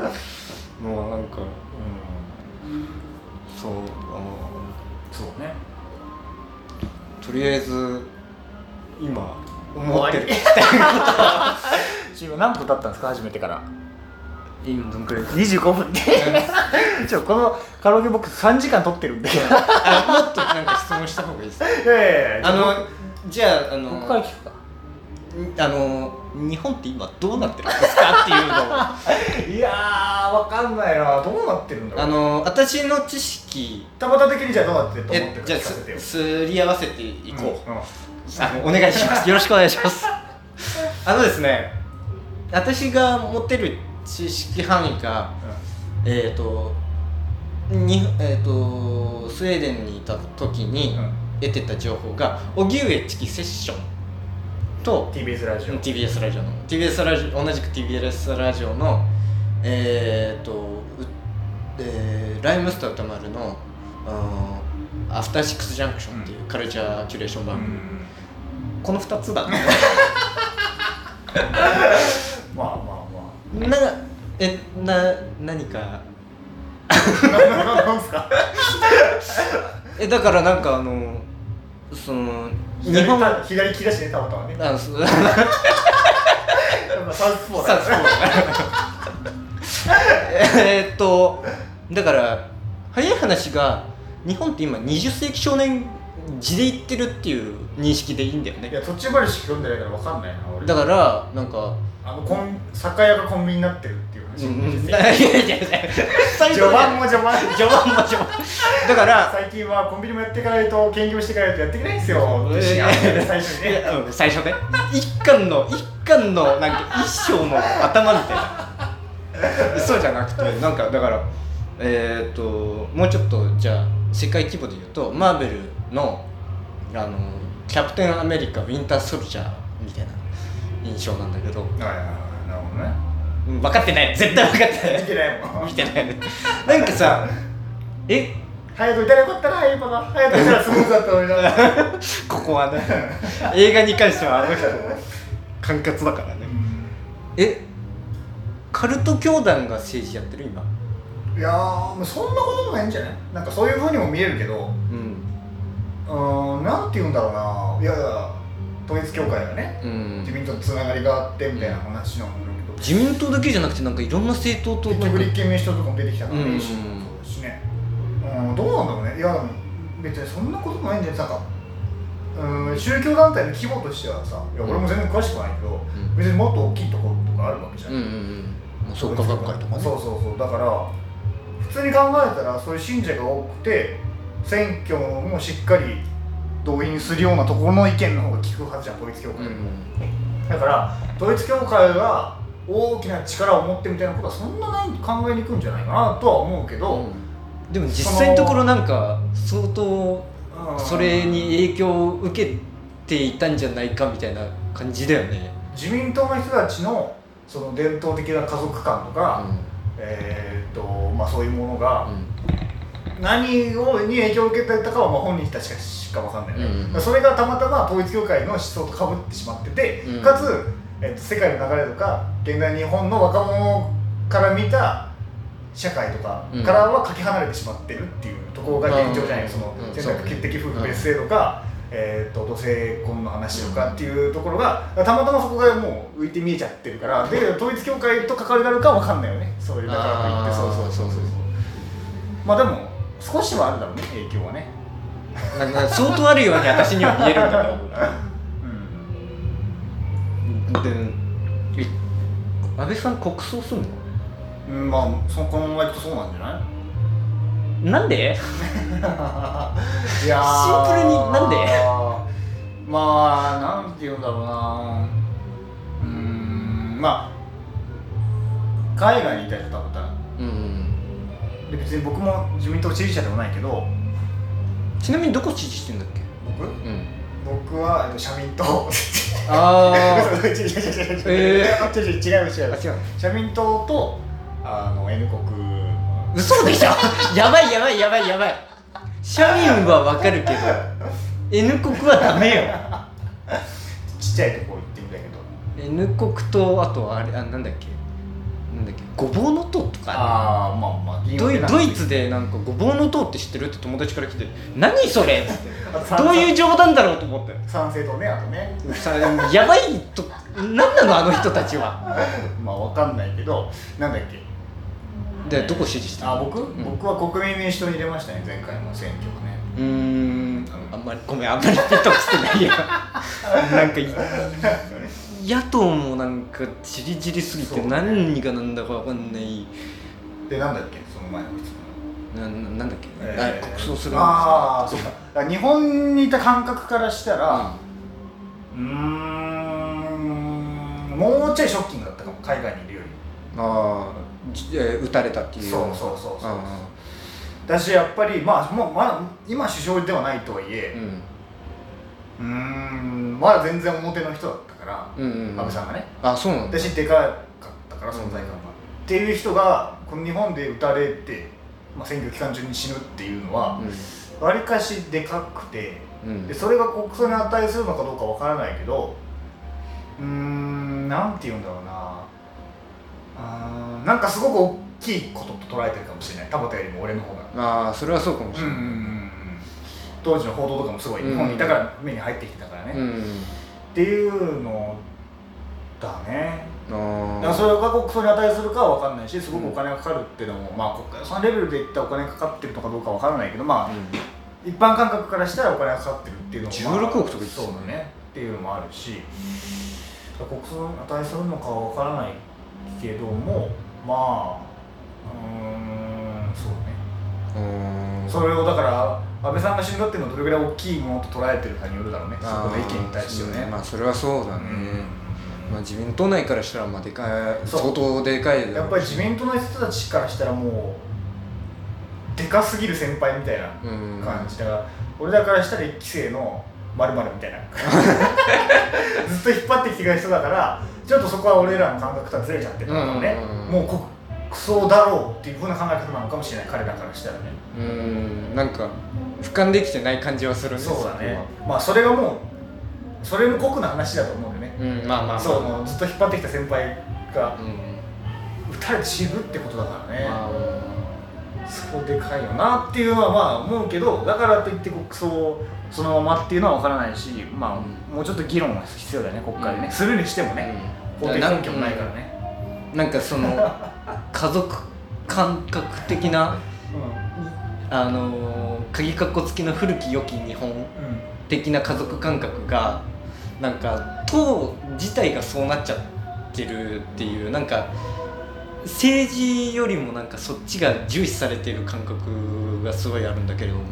のはなんか、うん、そうあのそうね。とりあえず今思ってる 今何分経ったんですか？初めてから。今どんくらい25分でちょこのカラオケボックス3時間撮ってるんでもっとなんか？質問した方がいいですやいやいやあのじゃああのここか？ら聞くか？あの日本って今どうなってるんですかっていうのを。いやーわかんないな。どうなってるんだろう。あの私の知識田畑的にじゃあどうなってると思ってるかえじゃすすり合わせていこう、うんうん。あのお願いします。よろしくお願いします。あのですね私が持てる知識範囲がえっ、とにえー、とスウェーデンにいた時にうん。得てた情報が荻上チキセッションと TBS ラジオ。TBS ラジオの。TBS ラジオ同じく TBS ラジオのえー、っとうえーライムスター歌丸の「アフターシックスジャンクション」っていうカルチャーキュレーションう番組、ん。この2つだね。まあまあまなえな何か？えだからなんかあのその日左本左利きだしねたまたまね。あそう。やっぱサウスポーださ えーっとだから早い話が日本って今20世紀少年時で言ってるっていう認識でいいんだよいねや途中までしか読んでないからわかんないな俺。だからなんかあのコン酒屋がコンビニになってるって話、うん序盤も序盤。序盤も序盤。だから最近はコンビニもやっていかないと兼業していかないとやっていけないんですよ最初にねうん最初ね。一巻の一巻のなんか一章の頭みたいな。そうじゃなくてなんかだからえー、っともうちょっとじゃあ世界規模で言うとマーベルのあのキャプテンアメリカウィンターソルジャーみたいな印象なんだけど、はいはいはいなるほどね。うん、分かってない。絶対分かってない。見てないもん。見てない。ねなんかさえ？隼人いたらよかったな隼人が隼人いたらスムーズだったのにな。ここはね。映画に関してはあの人管轄だからね。え？カルト教団が政治やってる今？いやそんなこともないんじゃない？なんかそういうふうにも見えるけど。うん。うなんて言うんだろうな。いや統一教会がねうん。自民党とつながりがあってみたいな話なんだけど自民党だけじゃなくてなんかいろんな政党と結局立憲民主党とかも出てきたからね、うんそうだしねうんどうなんだろうねいや別にそんなこともないんじゃないなんか。うん宗教団体の規模としてはさいや俺も全然詳しくないけど、ん。別にもっと大きいところとかあるわけじゃうんうんうん。もう創価学会とかね。そうそうそう。だから普通に考えたらそういう信者が多くて選挙もしっかり動員するようなところの意見の方が聞くはずじゃん統一教会、うんだから統一教会が大きな力を持ってみたいなことはそんなない考えにくいんじゃないかなとは思うけど、うん。でも実際のところなんか相当うんそれに影響を受けていたんじゃないかみたいな感じだよね。自民党の人たちのその伝統的な家族観とか、えーっとまあ、そういうものが何をに影響を受けてたかはまあ本人たちしか分かんないね、うんうんそれがたまたま統一教会の思想とかぶってしまってて、うん。かつ、えっと世界の流れとか現代日本の若者から見た社会とかからはかけ離れてしまってるっていうところが現状じゃない、うんそのうん。選択的夫婦別姓とか、えー、と同性婚の話とかっていうところがたまたまそこがもう浮いて見えちゃってるからで統一教会と関わりがあるかわかんないよね。そういうだからといってそうそうそう。そうそうまあでも少しはあるだろうね影響はね。相当あるように私には見えるんだけ でえ安倍さん国葬すんの？うん、まあそのこのままいくとそうなんじゃない？なんで？いやー。シンプルになんで？まあなんて言うんだろうな。うーんまあ海外にいた人多分うん。で別に僕も自民党支持者でもないけど。ちなみにどこ支持してんだっけ？僕？うん僕は、えっと、社民党。あ 違う違う違う違う違うえ違う違う違う違う。あ違う。社民党とあの N 国嘘でしょ？やばいやばいやばいやばい。社民はわかるけど N 国はダメよ。ちっちゃいとこ行ってみたけど。N 国とあとあれあなんだっけ？なんだっけごぼうの塔とかああまあまあ銀ドイドイツでなんかごぼうの塔って知ってるって友達から来て何それっつって。どういう冗談だろうと思って。賛成党ねあとね。さやばいと何なのあの人たちは。まあわかんないけどなんだっけ。でどこ支持してるあ僕、ん。僕は国民民主党に入れましたね前回の選挙はね。うーん。あんまりごめんあんまりピンときてないや なんかい野党もなんかじりじりすぎて何が何だかわかんない。でなんだっけ？その前の質問なななんだっけ、えーあ国葬するああそうか。日本にいた感覚からしたらうん。もうちょいショッキングだったかも。海外にいるより。ああ、じえー撃たれたっていう。そうそうそうそうあだしやっぱりまあもうまだ今首相ではないとはいーえうん。うーんまだ全然表の人だったから、うんうん安倍さんがね。あそうなんだ。私でかかったから存在感が、っていう人がこの日本で撃たれて、まあ、選挙期間中に死ぬっていうのはわりかしでかくてうん。うんでそれが国葬に値するのかどうかわからないけどうーんなんて言うんだろうな。あーなんかすごく大きいことと捉えてるかもしれない。田畑よりも俺の方が。ああそれはそうかもしれない、うんうんうんうん。当時の報道とかもすごいうん日本にいたから目に入ってきてたからね、うんっていうのだね。あだからそれが国葬に値するかは分かんないしすごくお金がかかるっていうのも、まあ国家予算レベルでいったらお金かかってるのかどうか分からないけどまあ、一般感覚からしたらお金がかかってるっていうのも、まあ、16億とかそうだね。っていうのもあるし国葬に値するのかは分からないけどもまあうーんそうね。うんそれをだから安倍さんが死んだっていうのをどれぐらい大きいものと捉えてるかによるだろうね。そこの意見に対してはね、まあそれはそうだね、まあ、自民党内からしたらまあでかい相当でかいやっぱり自民党の人たちからしたらもうでかすぎる先輩みたいなうん。感じだから、俺らからしたら一期生のまるみたいなずっと引っ張ってきてくれる人だからちょっとそこは俺らの感覚とはずれちゃってるからね、うんもう国葬だろうっていうふうな考え方なのかもしれない彼らからしたらね。うんなんか俯瞰できてない感じはするね。そうだね。まあそれがもうそれの酷な話だと思うんでね、うんまあまあまあ。そうもうずっと引っ張ってきた先輩がうん。撃たれて死ぬってことだからね、まそこでかいよなっていうのはまあ思うけどだからといって国葬をそのままっていうのは分からないしまあ、うん。もうちょっと議論は必要だよね国会でね、うん。するにしてもあね、うん。法的根拠もないからね、なんかその家族感覚的なあのー鍵かっこ付きの古き良き日本うん的な家族感覚がなんか党自体がそうなっちゃってるっていうなんか政治よりもなんかそっちが重視されてる感覚がすごいあるんだけれども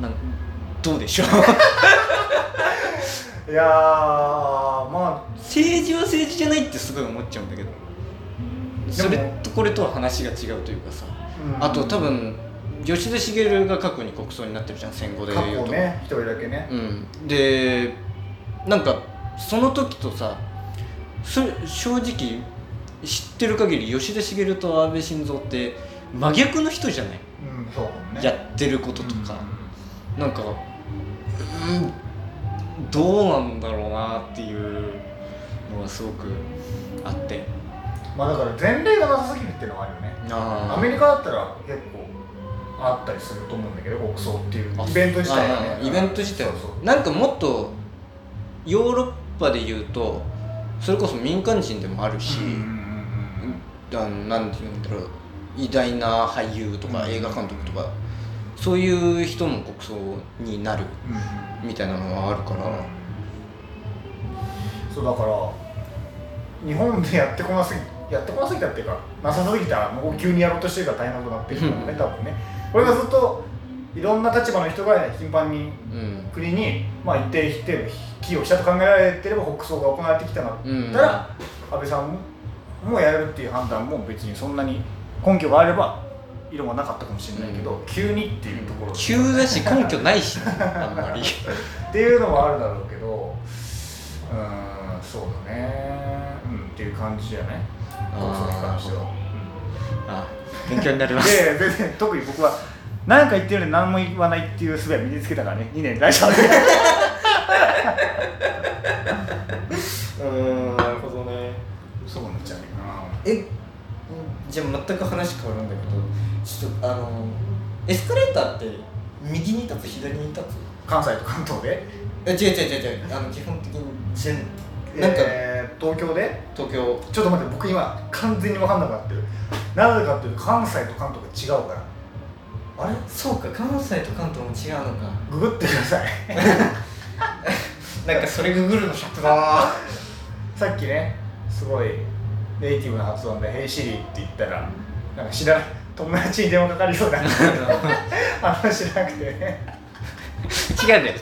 なんどうでしょう？いやーま政治は政治じゃないってすごい思っちゃうんだけどそれとこれとは話が違うというかさ。あ、あと多分吉田茂が過去に国葬になってるじゃん戦後で過言うと。去ね一人だけね、うん、でなんかその時とさそ正直知ってる限り吉田茂と安倍晋三って真逆の人じゃない、うんそうね。やってることとか、うなんかうんどうなんだろうなっていうのがすごくあって。んまあだから前例がなさすぎるっていうのがあるよね。あアメリカだったら結構あったりすると思うんだけど国葬っていうイベント自体がね。イベント自体は。そうそう。なんかもっとヨーロッパで言うとそれこそ民間人でもあるし、うんうんうんて言うんだろう偉大な俳優とかうん映画監督とか、そういう人も国葬になるうん。みたいなのはあるから、そうだから日本でやってこなすぎやってこなすぎたっていうかなさすぎたもう急にやろうとしてるから大変なことになってるんだね多分ね。これがずっといろんな立場の人が頻繁にうん。国に、まあ、一定一定の寄与したと考えられてれば国葬が行われてきたんだったら、安倍さんもうやるっていう判断も別にそんなに根拠があれば色もなかったかもしれないけど、急にっていうところ急だし根拠ないしね あんまり。っていうのもあるだろうけどうーんそうだね。うんっていう感じじゃない？国葬に関しては。あ勉強になりうんますで別に特に僕は何か言ってるのに何も言わないっていう術は身につけたからね。2年大丈夫。でうんなるほどね。そうなっちゃうな。えじゃあ全く話変わるんだけどちょっとあのエスカレーターって右に立つ左に立つ？関西と関東で？え違う違う違う違う。あの基本的に全なんか、えー東京で？東京。ちょっと待って僕今完全に分かんなくなってる。なぜかっていうと関西と関東が違うから。あれ？そうか関西と関東も違うのか。ググってください。なんかそれググるの尺だな。さっきねすごいネイティブな発音で「ヘイシリ」って言ったらなんか知らない友達に電話かかりそうな。話し なくて。ね違うんだよ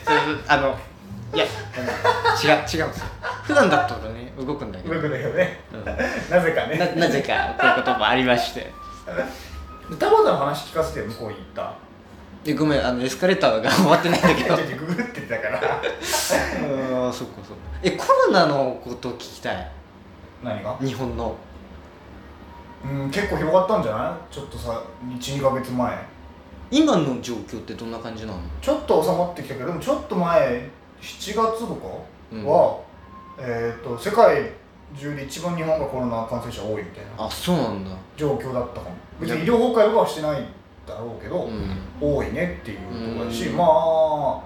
あのいや違う違うんですよ。普段だったらね動くんだけど、動くんだよね。うん。なぜかね。ななぜかこういうこともありまして。田畑の話聞かせて向こうに行った？でごめんあのエスカレーターが終わってないんだけど。ググってたから。あーそっかそっか。えコロナのこと聞きたい？何が？日本の。うん結構広がったんじゃない？ちょっとさ12ヶ月前。今の状況ってどんな感じなの？ちょっと収まってきたけどでもちょっと前7月とかうん。は、えっ、と世界中で一番日本がコロナ感染者多いみたいなあそうなんだ。状況だったかも。別に医療崩壊とかはしてないだろうけど、うん。多いねっていうところだし、うん。まあ、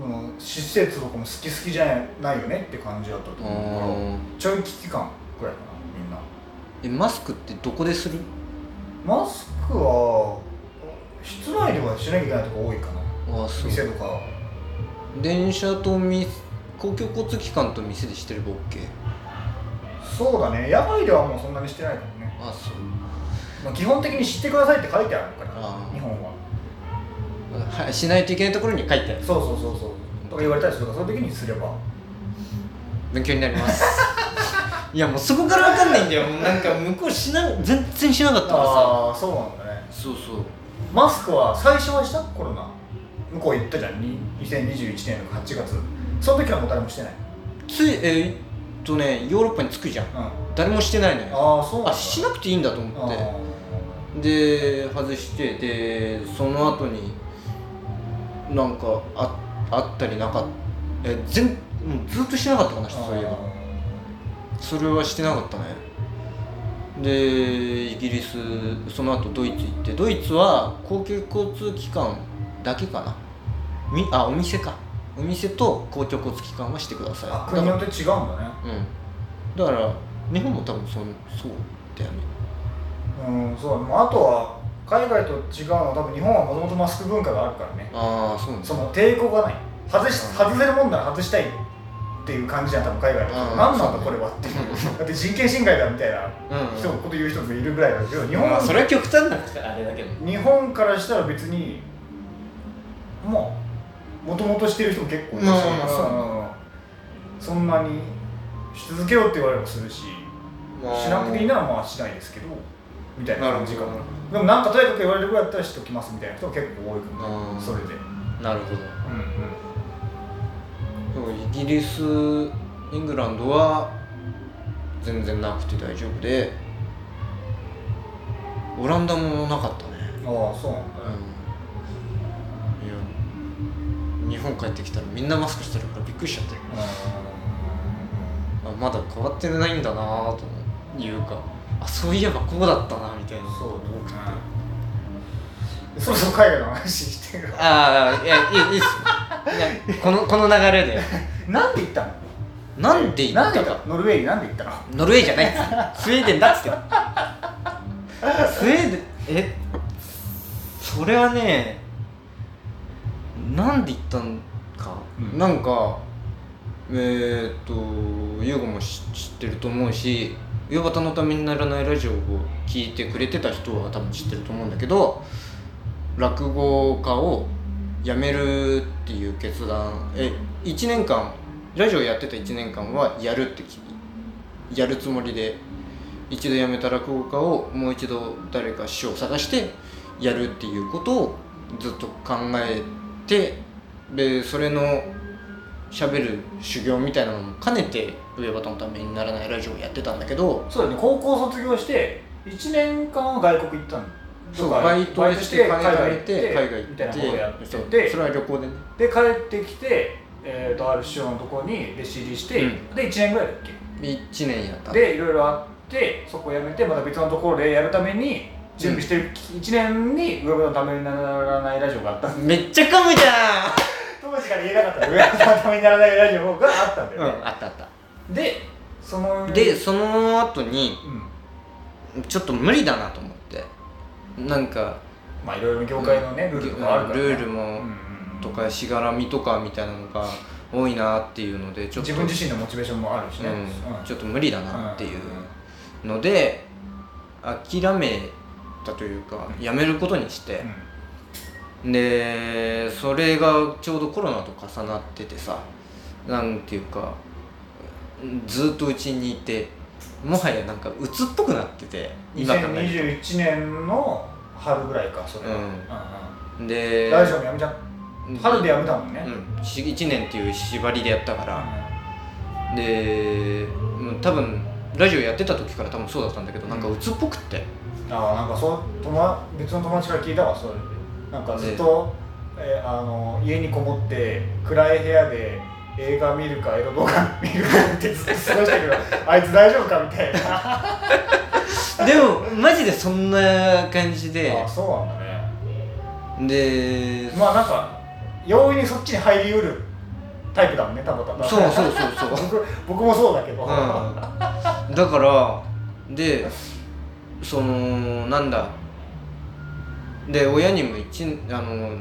うん、施設とかも好き好きじゃないよねって感じだったとあ思うからーちょい危機感くらいかなみんな。えマスクってどこでする？マスクは室内ではしなきゃいけないとこ多いかな。店とか電車とみ公共交通機関と店でしてれば OK そうだね。野外ではもうそんなにしてないかもね、あそう。まあ、基本的に知ってくださいって書いてあるから日本は。はいしないといけないところに書いてある。そうそうそうそう。とか言われたりするからそういう時にすれば。勉強になります。いやもうそこから分かんないんだよ。なんか向こうしな全然しなかったからさ。ああそうなんだね。そうそう。マスクは最初はした？コロナ向こう行ったじゃん。に2021年の8月。その時はもう誰もしてない。ついえーっとねヨーロッパに着くじゃん。うん。あ誰もしてないのよ。あそうあしなくていいんだと思って。あで外してでその後になんかああったりなかった。え全もうずっとしてなかったかなー。そういえば。それはしてなかったね。でイギリスその後ドイツ行って。ドイツは公共交通機関だけかな。みあお店か。お店と公共交通機関はしてください。あだから国によって違うんだね。うん。だから日本も多分そそうだよね。うんそうまああとは海外と違うのは多分日本はもともとマスク文化があるからね。ああそうなんだその抵抗がない。外し外せるもんなら外したいっていう感じじゃん多分海外だと。うん。何なんだこれはっていう。だって人権侵害だみたいなうん人こと言う人もいるぐらいだけど日本まあそれは極端なあれだけど。日本からしたら別にまあもともとしてる人も結構いるし、そんなにし続けろって言われればするし、しなくていいならまあしないですけどみたいな感じかなでもなんかとにかく言われるぐらいだったらしときますみたいな人が結構多いかもうん。それで。なるほど。うんうん。でもイギリスイングランドは全然なくて大丈夫でオランダもなかったね。ああそうなんだ。ね、うん日本帰ってきたらみんなマスクしてるからびっくりしちゃって。あまだ変わってないんだなぁというかあそういえばこうだったなみたいな。そう多くて。だねそろそろ海外の話してるああいやいいいいっす。このこの流れで。なんで行ったの？なんで行った？かノルウェーになんで行ったの？ノルウェーじゃないっす。スウェーデンだっつって スウェーデンえ？それはねなんで行ったんか、うん。なんかえー、っと優吾も知知ってると思うし「夕方のためにならないラジオ」を聞いてくれてた人は多分知ってると思うんだけど落語家を辞めるっていう決断え1年間ラジオやってた1年間はやるってやるつもりで一度辞めた落語家をもう一度誰か師匠を探してやるっていうことをずっと考えてでそれの喋る修行みたいなのも兼ねて上端のためにならないラジオをやってたんだけどそうだね。高校卒業して1年間は外国行ったのそうバイトして海外行って海外行みたいなことをやってそうてそれは旅行でね。で。帰ってきて、えー、とある師匠のところに弟子入りして、うん。で1年ぐらいだっ1年やった。けでいろいろあってそこを辞めてまた別のところでやるために準備してる1年に上村のためにならないラジオがあった。めっちゃ噛むじゃ当時から言えなかった上村のためにならないラジオがあったんだん、うんよね、、あったあった。でそのでその後にうん。ちょっと無理だなと思って。なんかまあいろいろ業界のね、ルールとかあるから、ね、ルールもうんうんとかしがらみとかみたいなのが多いなっていうのでちょっと。自分自身のモチベーションもあるしね、うん、ちょっと無理だなっていううん。ので諦めたというかやめることにして。でそれがちょうどコロナと重なっててさなんていうかずっとうちにいてもはやなんか鬱っぽくなってて今考える2021年の春ぐらいかそれ。は、うんうん。とでラジオもやめちゃっ春でやめたもんね、うん、1年っていう縛りでやったから。でうん多分ラジオやってた時から多分そうだったんだけどなんか鬱っぽくってああなんかそう友別の友達から聞いたわそれ。でなんかずっと、えーあの家にこもって暗い部屋で映画見るかエロ動画見るかってずっと過ごしたけどあいつ大丈夫かみたいな。でもマジでそんな感じでああそうなんだねでまあなんか容易にそっちに入りうるタイプだもんねたまたま。そうそうそうそう。僕僕もそうだけど、うん、だからでそのなんだ。で親にも一あの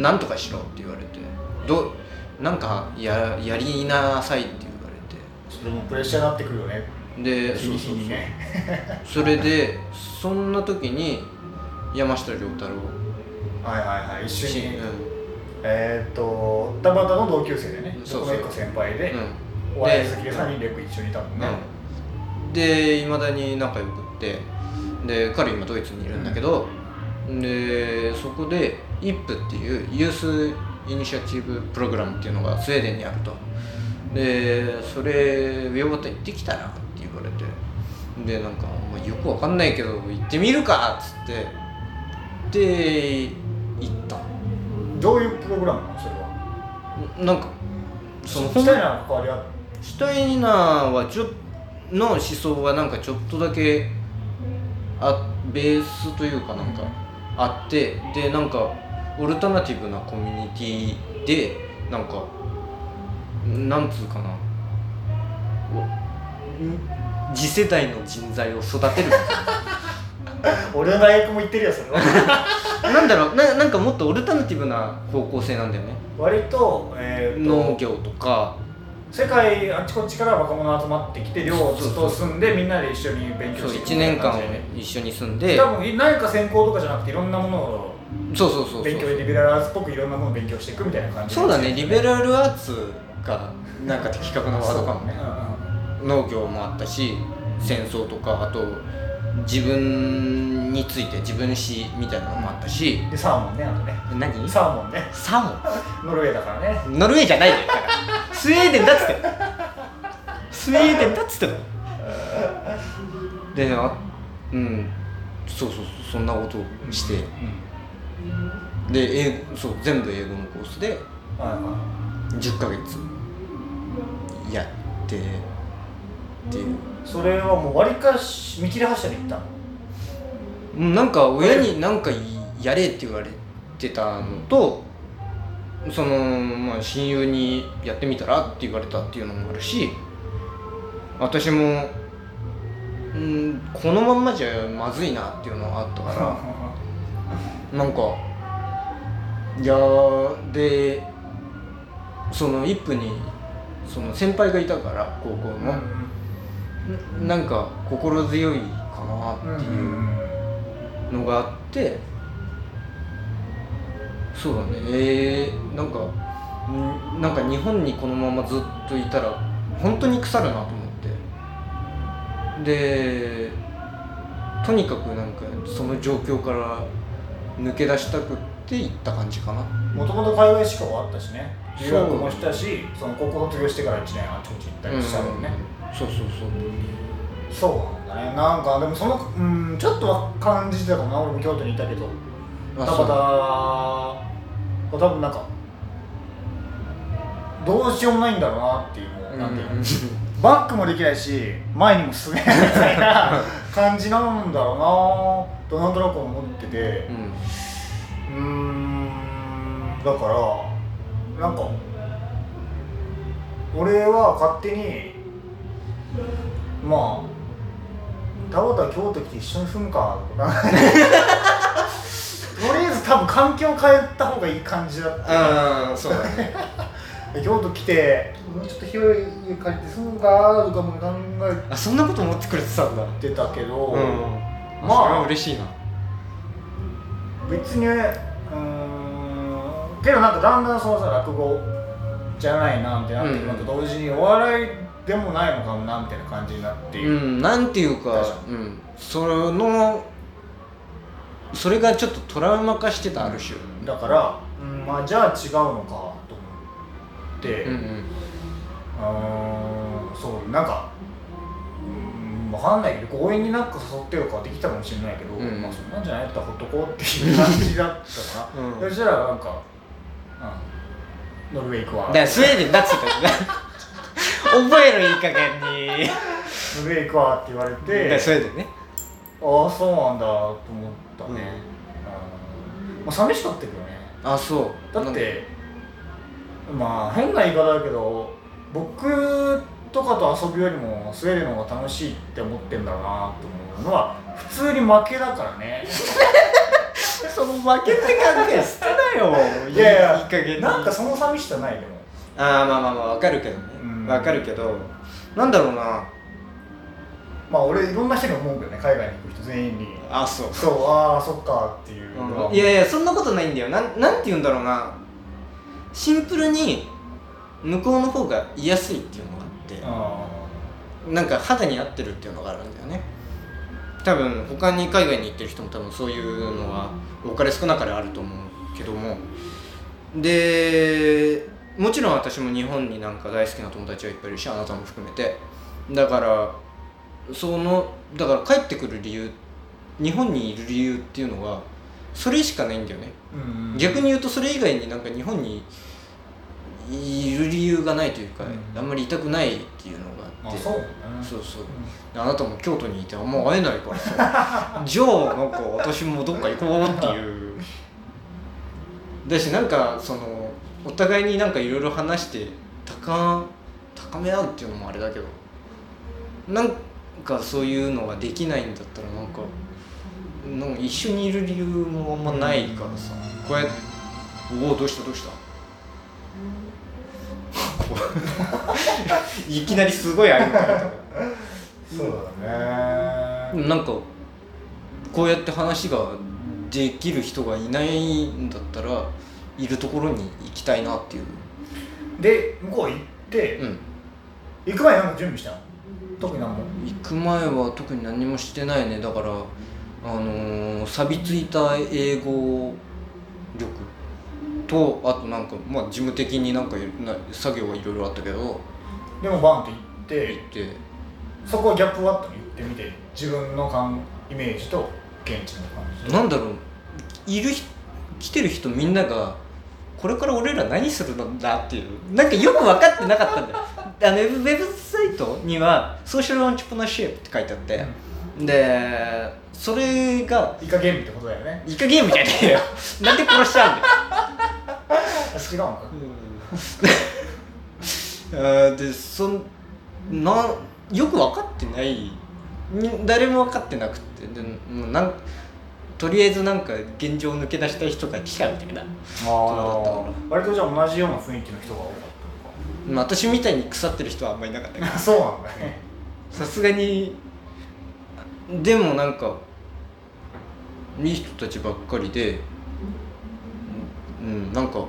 なんとかしろって言われて。どなんかややりなさいって言われそれもプレッシャーになってくるよね。てで日に日にね。それでそんな時に山下良太郎。はいはいはい。一緒しにえーっと田端の同級生でね。そうそう。先輩で、うん。お笑い好きで3人レク一緒にいたもんね、うん、でいまだに仲良くってで彼今ドイツにいるんだけど、でそこで IP っていうユースイニシアチブプログラムっていうのがスウェーデンにあると。でそれ上端行ってきたらって言われて。でなんか、まあ、よくわかんないけど行ってみるかっつって。で行った。どういうプログラムなのそれは？なんかそのしたいな関わりあるシュタイナーはちょの思想はなんかちょっとだけあベースというかなんかあってでなんかオルタナティブなコミュニティでなんかなんつうかな。お次世代の人材を育てる 俺の大学も言ってるよそれは。なんだろうななんかもっとオルタナティブな方向性なんだよね。割と,、えー、と農業とか世界あっちこっちから若者集まってきて寮をずっと住んでみんなで一緒に勉強そうしていく1年間一緒に住んで。多分何か専攻とかじゃなくていろんなものをそうそうそうそう。勉強でリベラルアーツっぽくいろんなものを勉強していくみたいな感じそうだね。リベルラルアーツがなんか的確なワードかもね。ね、農業もあったし戦争とかあと自分について自分史みたいなのもあったし。でサーモンねあとね。何？サーモンね。サモ ノルウェーだからね。ンノルウェーじゃないよ。だから。スウェーデンだっつってスウェーデンだっつっての。であうん。そうそうそう。そんなことをして。うん。で英語そう全部英語のコースではいは10ヶ月やってっていう。いそれはもう割りかし見切り発車で行ったんなんか親になんかやれって言われてたのとその、まあ、親友にやってみたらって言われたっていうのもあるし私も、うん、このまんまじゃまずいなっていうのがあったから なんかいやーでその一夫にその先輩がいたから高校の、ななんか心強いかなっていうのがあってそうだね。えー、なんかんなんか日本にこのままずっといたら本当に腐るなと思って。でとにかくなんかその状況から抜け出したくって行った感じかな。もともと海外志向はあったしね。留学もしたしその高校卒業してから1年あちこち行ったりしたもんね、そうそうそう。そうなんだね。なんかでもそのうんちょっとは感じてたかもな。俺も京都にいたけど。あたそう。また多分なんかどうしようもないんだろうなっていうもうなんていうの、バックもできないし前にも進めないみたいな 感じなんだろうな。となんとなく思ってて。うん。だからなんか俺は勝手にまあ田畑京都来て一緒に住むか。と かとりあえず多分環境変えた方がいい感じだった。ああそうだね。京都来てもうちょっと広い家借りて住むかとかも考えあそんなこと思ってくれてたんだ。てたけど、うん。まあそれは嬉しいな。別にうーん。けどなんかだんだんそのさ落語じゃないなってなってくるのと同時にお笑いでもないのかもなみたいな感じになっている、うんなんていうかうん。そのそれがちょっとトラウマ化してたある種。だから、うん、まあじゃあ違うのかと思って、うんうん。うーんそうなんかうん分かんないけど強引になんか誘ってとかはできたかもしれないけど、うんまあそんなんじゃないやったらほっとこうっていう感じだったかな、うん。そしたらなんか、うん、ノルウェー行くわ。だからスウェーデンだっつったじゃん覚えろいい加減に。ノルウェー行くわって言われて。スウェーデンね。ああそうなんだと思ったね、うん。まあ、寂しかったけどね。あそう。だってまあ変な言い方だけど僕とかと遊ぶよりもスウェーデンの方が楽しいって思ってんだろうなと思うのは普通に負けだからね。その負けって考え捨てなよ。いやいやいい加減に。なんかその寂しさないでも。ああまあまあまあわかるけどわかるけどなんだろうな。まあ俺いろんな人に思うけどね海外に行く人全員に。あそう。そうああそっかっていうの。は、いやいやそんなことないんだよ。なんなんて言うんだろうな。シンプルに向こうの方が居やすいっていうのがあって。あなんか肌に合ってるっていうのがあるんだよね。多分他に海外に行ってる人も多分そういうのは多かれ少なかれあると思うけども。でもちろん私も日本になんか大好きな友達はいっぱいいるしあなたも含めて。だからそのだから帰ってくる理由日本にいる理由っていうのはそれしかないんだよね。ーうん。逆に言うとそれ以外になんか日本にいる理由がないというか、うん。あんまりいたくないっていうのがあって。あそうだね。そうそう。あなたも京都にいてあんま会えないからさ。じゃあなんか私もどっか行こうっていう。だしなんかそのお互いになんかいろいろ話して高高め合うっていうのもあれだけどなんかそういうのができないんだったらなんかなんか一緒にいる理由もあんまないからさこうやっておおどうしたどうした？いきなりすごい相手そうだね。なんかこうやって話ができる人がいないんだったらいるところに行きたいなっていう。で向こう行って、うん。行く前になんか準備したの？特に何も。行く前は特に何もしてないね。だからあのー、錆びついた英語力。とあとなんかまあ事務的になんかな作業がいろいろあったけど。でもバンって行って行って。そこはギャップはあったの？行ってみて。自分の感イメージと現地の感じ。なんだろう。いる人来てる人みんながこれから俺ら何するんだっていう。なんかよく分かってなかったんだよ。あのウェブサイトにはソーシャルオンチプナーシップって書いてあって、でそれがイカゲームってことだよね。イカゲームじゃねえよ。なんで殺しちゃうんだよ。あ違うのか あーでそんなよく分かってない。み誰も分かってなくて。でなんとりあえずなんか現状を抜け出したい人が来ちゃうみたいな。割とじゃあ同じような雰囲気の人が多かっまあ私みたいに腐ってる人はあんまりいなかったけどたのかそうなんだね。さすがにでもなんかいい人たちばっかりでうんなんか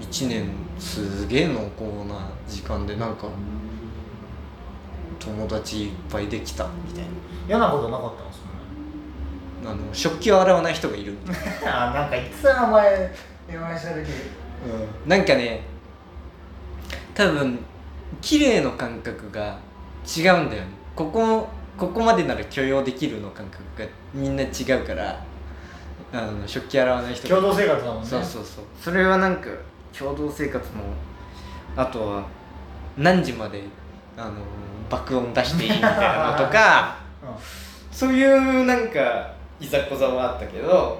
1年すげえ濃厚な時間でなんか友達いっぱいできたみたい嫌なことなかったんですよねなあの食器を洗わない人がいる。あなんかいつ名前電話した時なんかね多分綺麗の感覚が違うんだよね。ここここまでなら許容できるの感覚がみんな違うからあの食器洗わない人が。共同生活だもんね。そうそうそう。それはなんか共同生活もあとは何時まであの爆音出していいみたいなのとか そういうなんかいざこざはあったけど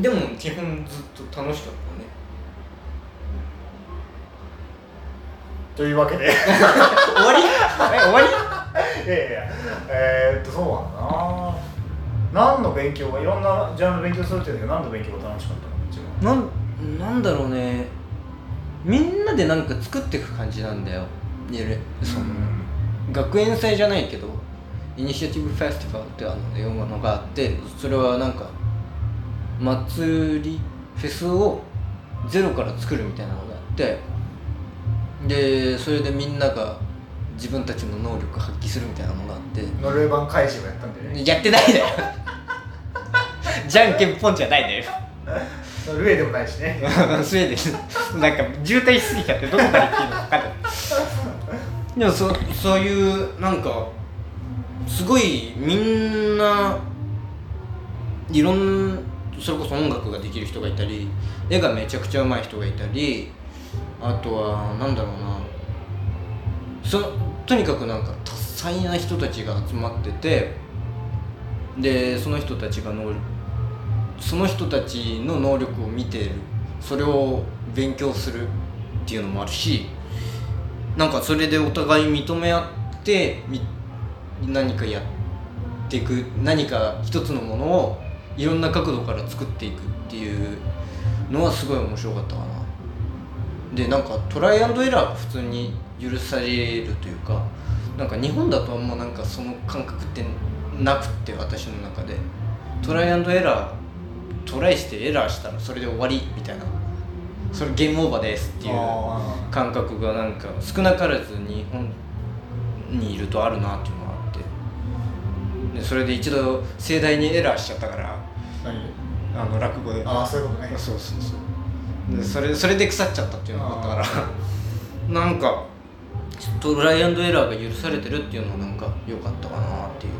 でも基本ずっと楽しかったね。というわけで。終わり？え終わり？いやいやえー、っとそうなんだな。何の勉強がいろんなジャンル勉強するって言うけど何の勉強が楽しかったの一番？なんなんだろうね。みんなでなんか作っていく感じなんだよ。いるその、学園祭じゃないけどイニシアティブフェスティバルってあのいうものがあってそれはなんか祭りフェスをゼロから作るみたいなのがあってでそれでみんなが自分たちの能力を発揮するみたいなのがあってノルウェー版開始をやったんだよね。やってないだよ。じゃんけんぽんじゃないだよ。ノルウェーでもないしね。スウェーデン。なんか渋滞しすぎちゃってどこから行っていいのか分かんない。でもそそういうなんかすごいみんないろんそれこそ音楽ができる人がいたり絵がめちゃくちゃ上手い人がいたりあとはなんだろうなそとにかくなんか多彩な人たちが集まっててでその人たちが能その人たちの能力を見てるそれを勉強するっていうのもあるしなんかそれでお互い認め合ってみ何かやっていく何か一つのものをいろんな角度から作っていくっていうのはすごい面白かったかな。でなんかトライアンドエラーが普通に許されるというかなんか日本だとあんまなんかその感覚ってなくって私の中で。トライアンドエラートライしてエラーしたらそれで終わりみたいな。それゲームオーバーですっていうあ感覚がなんか少なからず日本にいるとあるなっていうのがそれで一度盛大にエラーしちゃったからあの落語で。ああそういうことね。そうそうそう。でそれそれで腐っちゃったっていうのがあったからなんかトライアンドエラーが許されてるっていうのはなんか良かったかなっていう。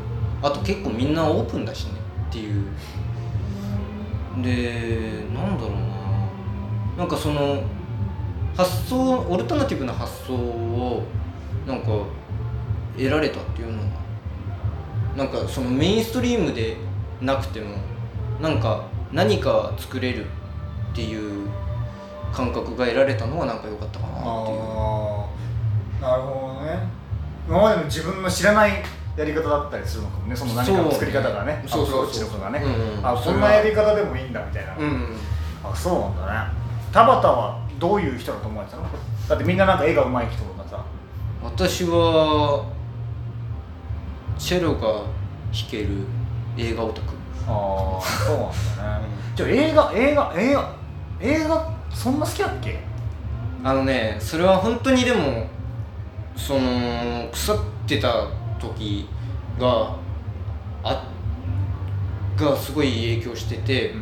あと結構みんなオープンだしねっていう。でなんだろうな。なんかその発想オルタナティブな発想をなんか得られたっていうのはなんかそのメインストリームでなくてもなんか何か作れるっていう感覚が得られたのはなんか良かったかなっていう。なるほどね。今までの自分の知らないやり方だったりするのかもね。その何かの作り方がね。そうそうアプローチとかがね、うんうん。あこんなやり方でもいいんだみたいな、うん。あそうなんだね。田畑はどういう人だと思われてたの？だってみんななんか絵が上手い人とかさ。私はチェロが弾ける映画オタク。ああそうなんだね。じゃあ映画映画映画映画そんな好きだっけ？あのねそれは本当にでもその腐ってた時があがすごい影響してて、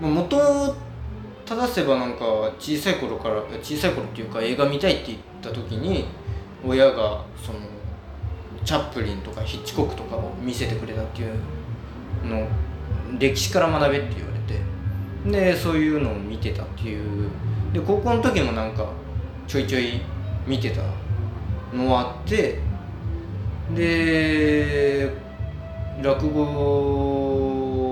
まあ元を正せばなんか小さい頃から小さい頃っていうか映画見たいって言った時に親がそのチャップリンとかヒッチコックとかを見せてくれたっていうの歴史から学べって言われてでそういうのを見てたっていう。で高校の時もなんかちょいちょい見てたのあってで落語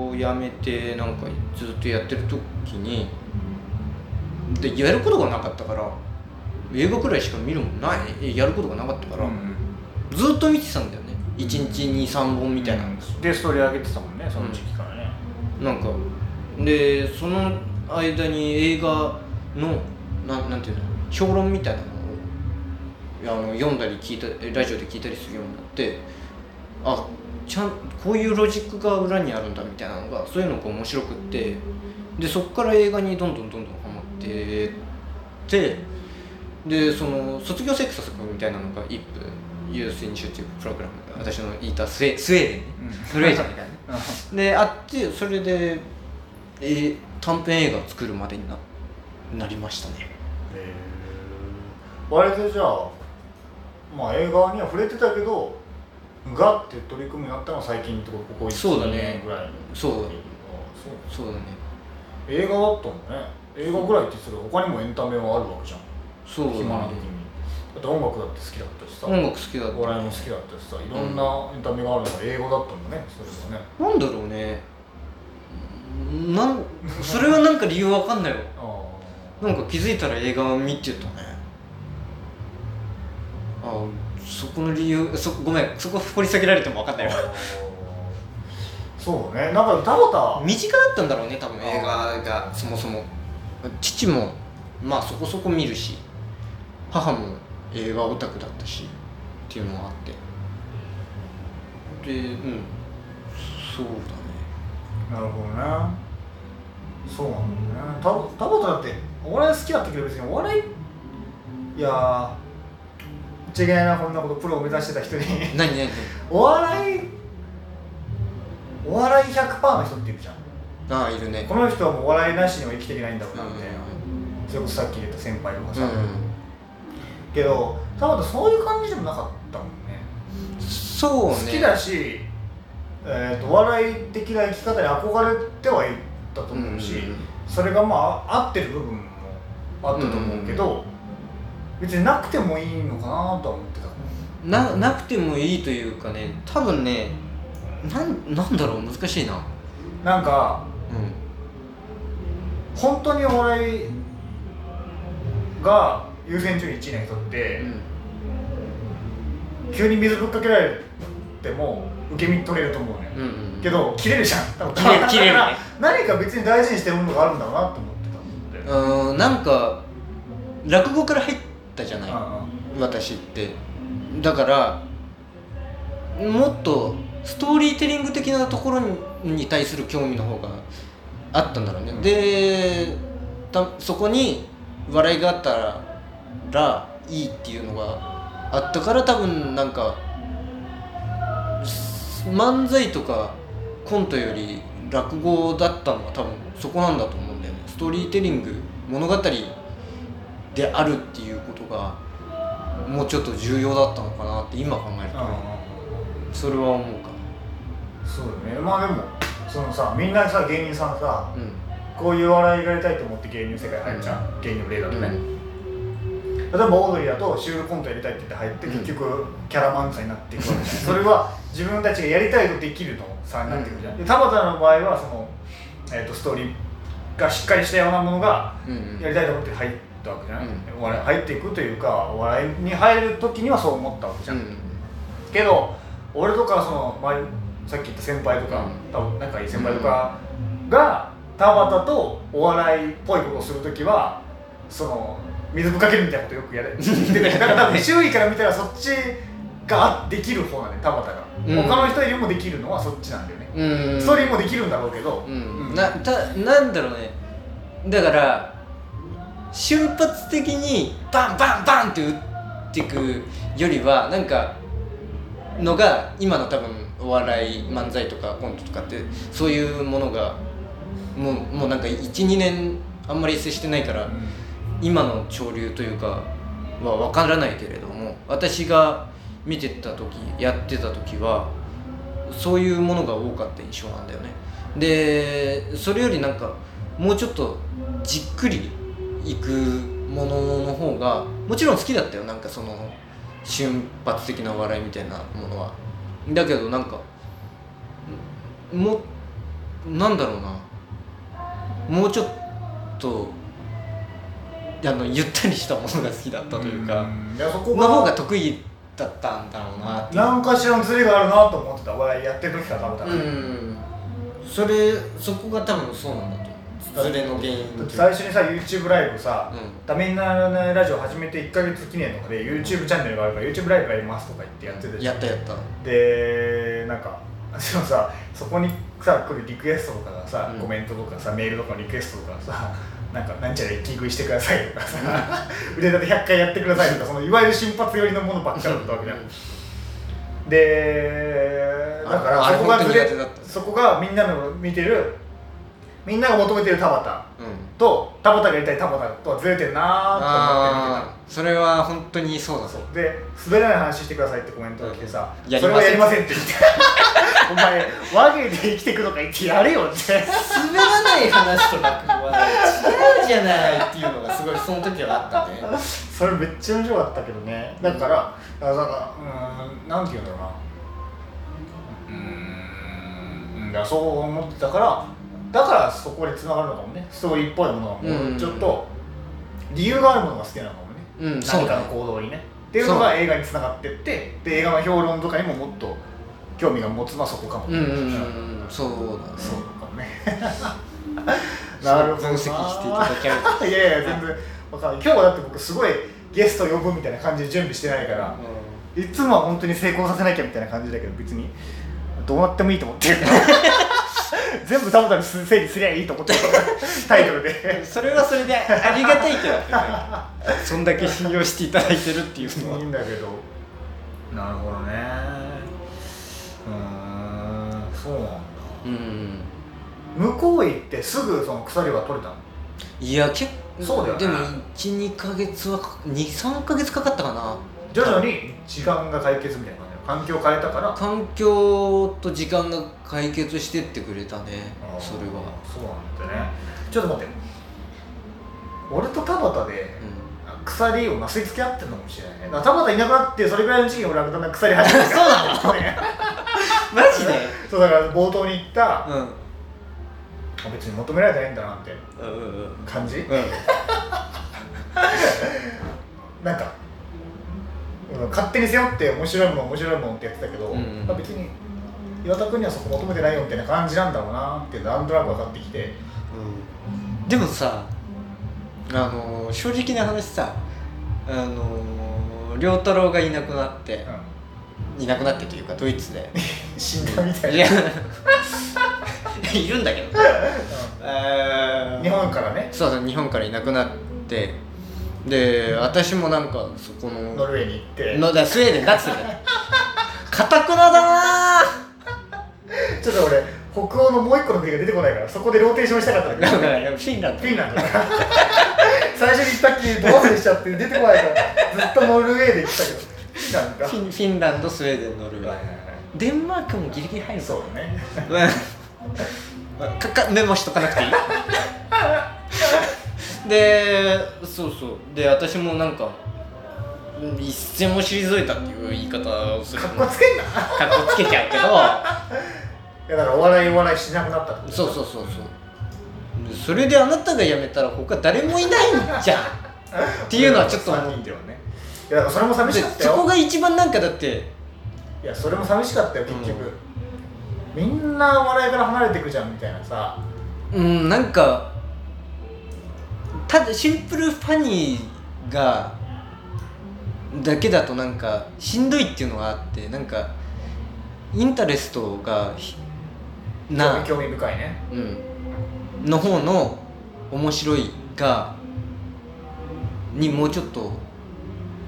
をやめてなんかずっとやってる時にでやることがなかったから映画くらいしか見るもんない？やることがなかったから、ずっと見てたんだよね。1日23本みたいな、でストーリー上げてたもんねその時期からね、なんかでその間に映画のなんなんていうの？評論みたいなのをあの読んだり聞いたラジオで聞いたりするようになってあちゃんこういうロジックが裏にあるんだみたいなのがそういうのが面白くってでそこから映画にどんどんどんどんハマってってでその卒業制作みたいなのが一部ユースイニシアティブプログラム私の言ったスウェスウェーデンねノルウェージャンみたいなねであってそれで、えー短編映画作るまでにななりましたね。えー。割とじゃあまあ映画には触れてたけどガって取り組むようになったのは最近ってことここそうだ1ね年ぐらいそうあそう。そうだね。映画だったもんね。映画ぐらいってそれ他にもエンタメはあるわけじゃん。そうだね。暇な時に。だって音楽だって好きだったしさ。音楽好きだった。お笑いも好きだったしさ。いろんなエンタメがあるのが英語だったんだねそれはね。なんだろうね。なんそれはなんか理由わかんないわ。あなんか気づいたら映画見てたね。あそこの理由そごめんそこ掘り下げられてもわかんないわ。そうね。なんか田畑。身近だったんだろうね多分映画がそもそも。父もまあそこそこ見るし母も映画オタクだったしっていうのがあって。でうん。そうだね。なるほどねそうなんだよね田田畑だってお笑い好きだったけど別にお笑いいやー言っちゃいけないなこんなことプロを目指してた人に。何何お笑いお笑い100%の人っているじゃん。何ああいるね。この人はもうお笑いなしには生きていけないんだろううなみたいな、んそれこそさっき言った先輩とかさ、うんけど田畑そういう感じでもなかったもんね。そうね。好きだし、えー、とお笑い的な生き方に憧れてはいたと思うし、うんそれがまあ合ってる部分もあったと思うけど、別になくてもいいのかなとは思ってた。ななくてもいいというかね多分ねなんなんだろう難しいな。なんかう本当にお笑いが優先順位1位の人って、ん、急に水ぶっかけられても受け身取れると思うね、うんうんうん。けど切れるじゃん。多分。切れる切れる何か別に大事にしてるものがあるんだろうなと思ってたんだよ、うーんなんか落語から入ったじゃないうん私って。だからもっとストーリーテリング的なところにに対する興味の方があったんだろうね、うん。でたそこに笑いがあったららいいっていうのがあったから多分なんかす漫才とかコントより落語だったのは多分そこなんだと思うんだよね。ストーリーテリング物語であるっていうことがもうちょっと重要だったのかなって今考えると。ねそれは思うかそうだね。まあでもそのさみんなさ芸人さんさうん。こういう笑いがやりたいと思って芸人世界入るじゃん、芸人の例だとね、うん例えばオードリーだとシュールコントやりたいって言って入って、うん。結局キャラ漫才になっていくわけじゃんそれは自分たちがやりたいとできるのさになってくるじゃん、で田畑の場合はその、えー、とストーリーがしっかりしたようなものがうんやりたいと思って入ったわけじゃん、うん。お笑い入っていくというかお笑いに入る時にはそう思ったわけじゃん、うん。けど俺とかその前さっき言った先輩とか、うん。多分仲いい先輩とかが田畑とお笑いっぽいことをする時はその水ぶっかけるみたいなことよくやれ言ってただから多分 周囲から見たらそっちができる方なんだよ田畑が、うん。他の人よりもできるのはそっちなんだよね、うん。ストーリーもできるんだろうけど、うん。うん。なたなんだろうね。だから瞬発的にバンバンバンって打っていくよりはなんかのが今の多分お笑い漫才とかコントとかってそういうものがもうもうなんか12年あんまり接してないから今の潮流というかは分からないけれども私が見てた時やってた時はそういうものが多かった印象なんだよね。でそれよりなんかもうちょっとじっくりいくものの方がもちろん好きだったよ。なんかその瞬発的な笑いみたいなものは。だけどなんかもなんだろうな。もうちょっとあのゆったりしたものが好きだったというか、の方がが得意だったんだろうなって何かしらのズレがあるなと思ってたお笑いやってる時から田畑うが、ん。それそこが多分そうなんだと思う。ズレの原因最初にさ YouTube ライブさ、うん。ダメにならないラジオ始めて1か月記念とかで YouTube チャンネルがあるから YouTube ライブやりますとか言ってやってたじゃん。やったやった。でなんかでもさそこにさ来るリクエストとかがさ、うん。コメントとかさメールとかのリクエストとかさなんかなんちゃら一気食いしてください。とかさ腕立て100回やってください。とかそのいわゆる瞬発寄りのものばっかりだったわけじゃん。でだからそこがずれそこがみんなの見てるみんなが求めてる田畑うん。と田畑がやりたい田畑とはずれてるなーと思って見てた。それは本当にそうだそう。で滑らない話してくださいってコメントが来てさ、それはやりませんって言って お前和芸で生きていくとか言ってやれよって。滑らない話と落語は違うじゃないっていうのがすごいその時はあったね。それめっちゃ面白かったけどね。だからだからうーんなんて言うんだろうな。うーんだそう思ってたからだからそこでつながるのかもね。ストーリーっぽいものがもうちょっと理由があるものが好きなのかもね、うん。何かの行動にね。っていうのが映画につながってってで映画の評論とかにももっと興味が持つのはそこかも。うんうんうんそうだね。そうかもね。なるほどな。分析していただける いやいや全然わかんない。今日はだって僕すごいゲスト呼ぶみたいな感じで準備してないから、いつもは本当に成功させなきゃみたいな感じだけど別に。どうなってもいいと思ってる 全部たまたま整理すりゃいいと思ってるタイトルで。それはそれでありがたいけどそんだけ信用していただいてるっていうのは。いいんだけど。なるほどね。うーんそうなんだ。うん。向こう行ってすぐその鎖は取れたの？いや結構そうだよね。でも12か月は23か月かかったかな。徐々に時間が解決みたいな環境変えたから？環境と時間が解決してってくれたねそれは。そうなんだよね。ちょっと待って。俺と田畑でう鎖をなすりつけ合ってるのかもしれないね。田畑いなくなってそれぐらいの時期に俺はだんだん鎖始めた そうなの？ね。ん マジで？そうだから冒頭に言った、うん。別に求められてないんだなってうんうん感じ、うん。なんか、うん勝手に背負って面白いもん面白いもんってやってたけど、うんうん。まあ別に岩田君にはそこ求めてないよみたいな感じなんだろうなってなんとなく分かってきて、うん。でもさあの正直な話さあの良太郎がいなくなっていなくなってというかドイツで。死んだみたいいなや。いるんだけど。えー。日本からね。そうそう日本からいなくなってで私もなんかそこのノルウェーに行って。のだスウェーデンだっつってかたくなだなちょっと俺北欧のもう一個の国が出てこないからそこでローテーションしたかったんだけどフィンランド。フィンランド。最初に言ったっきりど忘れしちゃって出てこないからずっとノルウェーで言ってたけど。フィンランドか。フィンランドスウェーデンノルウェー。デンマークもギリギリ入るそうだね。うんかかメモしとかなくていい？でそうそう。で私もなんかうん一線も退いたっていう言い方をする。かっこつけんな。かっこつけちゃうけど。いやだからお笑いお笑いしなくなったっそうそうそうそう。でそれであなたが辞めたら他誰もいないんじゃん。っていうのはちょっと思3う 人ではね。いやだからそれも寂しでかったよ。そこが一番なんかだって。いやそれも寂しかったよ結局、みんなお笑いから離れていくじゃんみたいなさ。うんなんかただシンプルファニーがだけだとなんかしんどいっていうのがあってなんかインタレストがひな興味深いね。うん、の方の面白いがにもうちょっと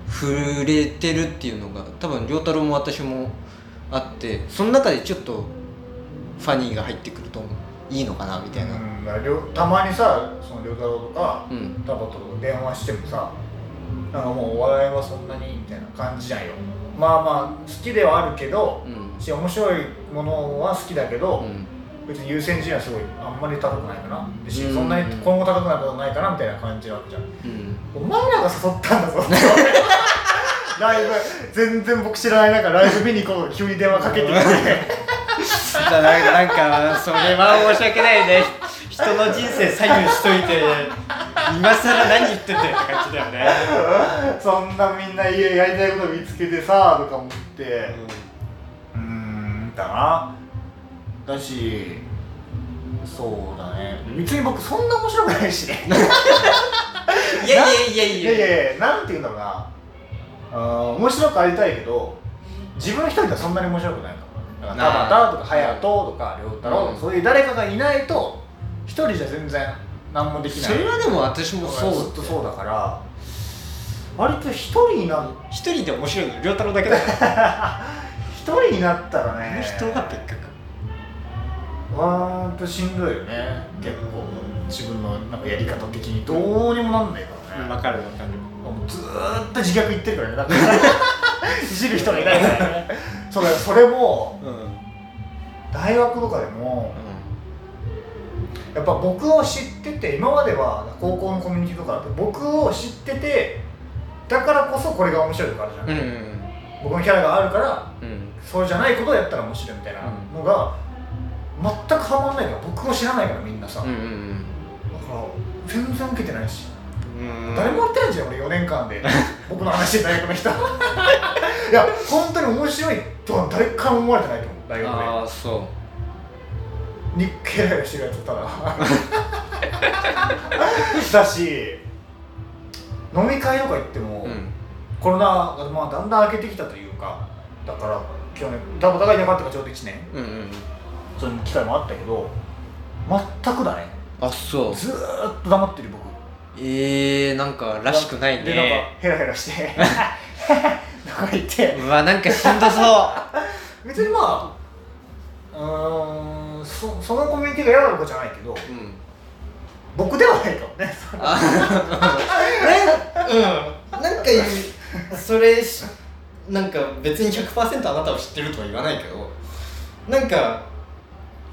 触れてるっていうのが多分良太郎も私もあってその中でちょっとファニーが入ってくるといいのかなみたいな、うんたまにさ良太郎とかうん。タバと電話してもさなんかもうお笑いはそんなにみたいな感じじゃんよ。まあまあ好きではあるけどうん。し面白いものは好きだけど、うん。別に優先順位はすごいあんまり高くないかな。でし、うんそんなに今後高くなることないかなみたいな感じなわけじゃん。うん。お前らが誘ったんだぞ。ライブ。全然僕知らない中ライブ見に行こう。急に電話かけてきて。なんかそれは申し訳ないね人の人生左右しといて今更何言ってんだよって感じだよね、そんなみんな家やりたいこと見つけてさとか思って。うーんだな。だしそうだね。別に僕そんな面白くないしね。いやいやいやいやいや。いやなんて言うんだろうな。あー面白くありたいけど自分一人ではそんなに面白くないかもだから田畑とか隼人とか亮太郎とか、うん。そういう誰かがいないと一人じゃ全然何もできない。それはでも私もそうずっとそうだから。割と一人になる。一人で面白いの良太郎だけだから。一人になったらね。人が結局わーんとしんどいよね。結構。自分のなんかやり方的に。どうにもなんないからね、かるわかる。もうずーっと自虐言ってるからね。だか。ら いじる人がいないからね。それそれもうん。うん大学とかでもやっぱ僕を知ってて今までは高校のコミュニティとかだと僕を知っててだからこそこれが面白いとかあるじゃん、うんうん僕のキャラがあるからうん。そうじゃないことをやったら面白いみたいなのが、全くハマんないから僕を知らないからみんなさ、うんうだん。から全然受けてないし、うん。誰もやってないじゃん俺4年間で。僕の話大学の人。いや本当に面白いとは誰からも思われてないと思う大学ああそうで日系ライブしてるやつただだし飲み会とか行っても、うん。コロナがまあだんだん明けてきたというかだから去年多分お互いいなかったからちょうど1年。うんうんそういう機会もあったけど全くだね。あそう。ずーっと黙ってる僕。えー、なんからしくないでなんかねヘラヘラして。とか言って。うわなんかしんどそ 別にまあうーんそそのコミュニティが嫌なのかじゃないけど僕ではないかもね。あうん。なんかそれしなんか別に100%あなたを知ってるとは言わないけどなんか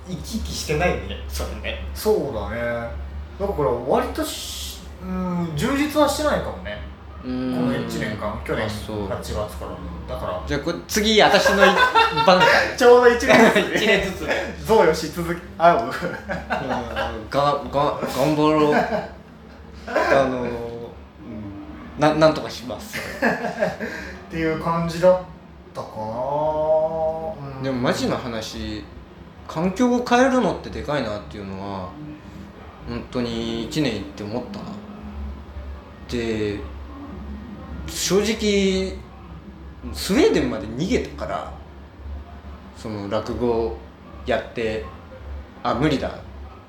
生き生きしてないねそれね。そうだね。だから割としうん充実はしてないかもねここの1年間去年あ8そう。月から。だからじゃあこれ次私の番か。ちょうど1年 一年ずつ。贈与し続き合う。うんがが頑張ろう。あのななんとかします。っていう感じだったかな、うん。でもマジの話環境を変えるのってでかいなっていうのは本当に1年行って思ったな。で正直スウェーデンまで逃げたからその落語やってあ無理だ。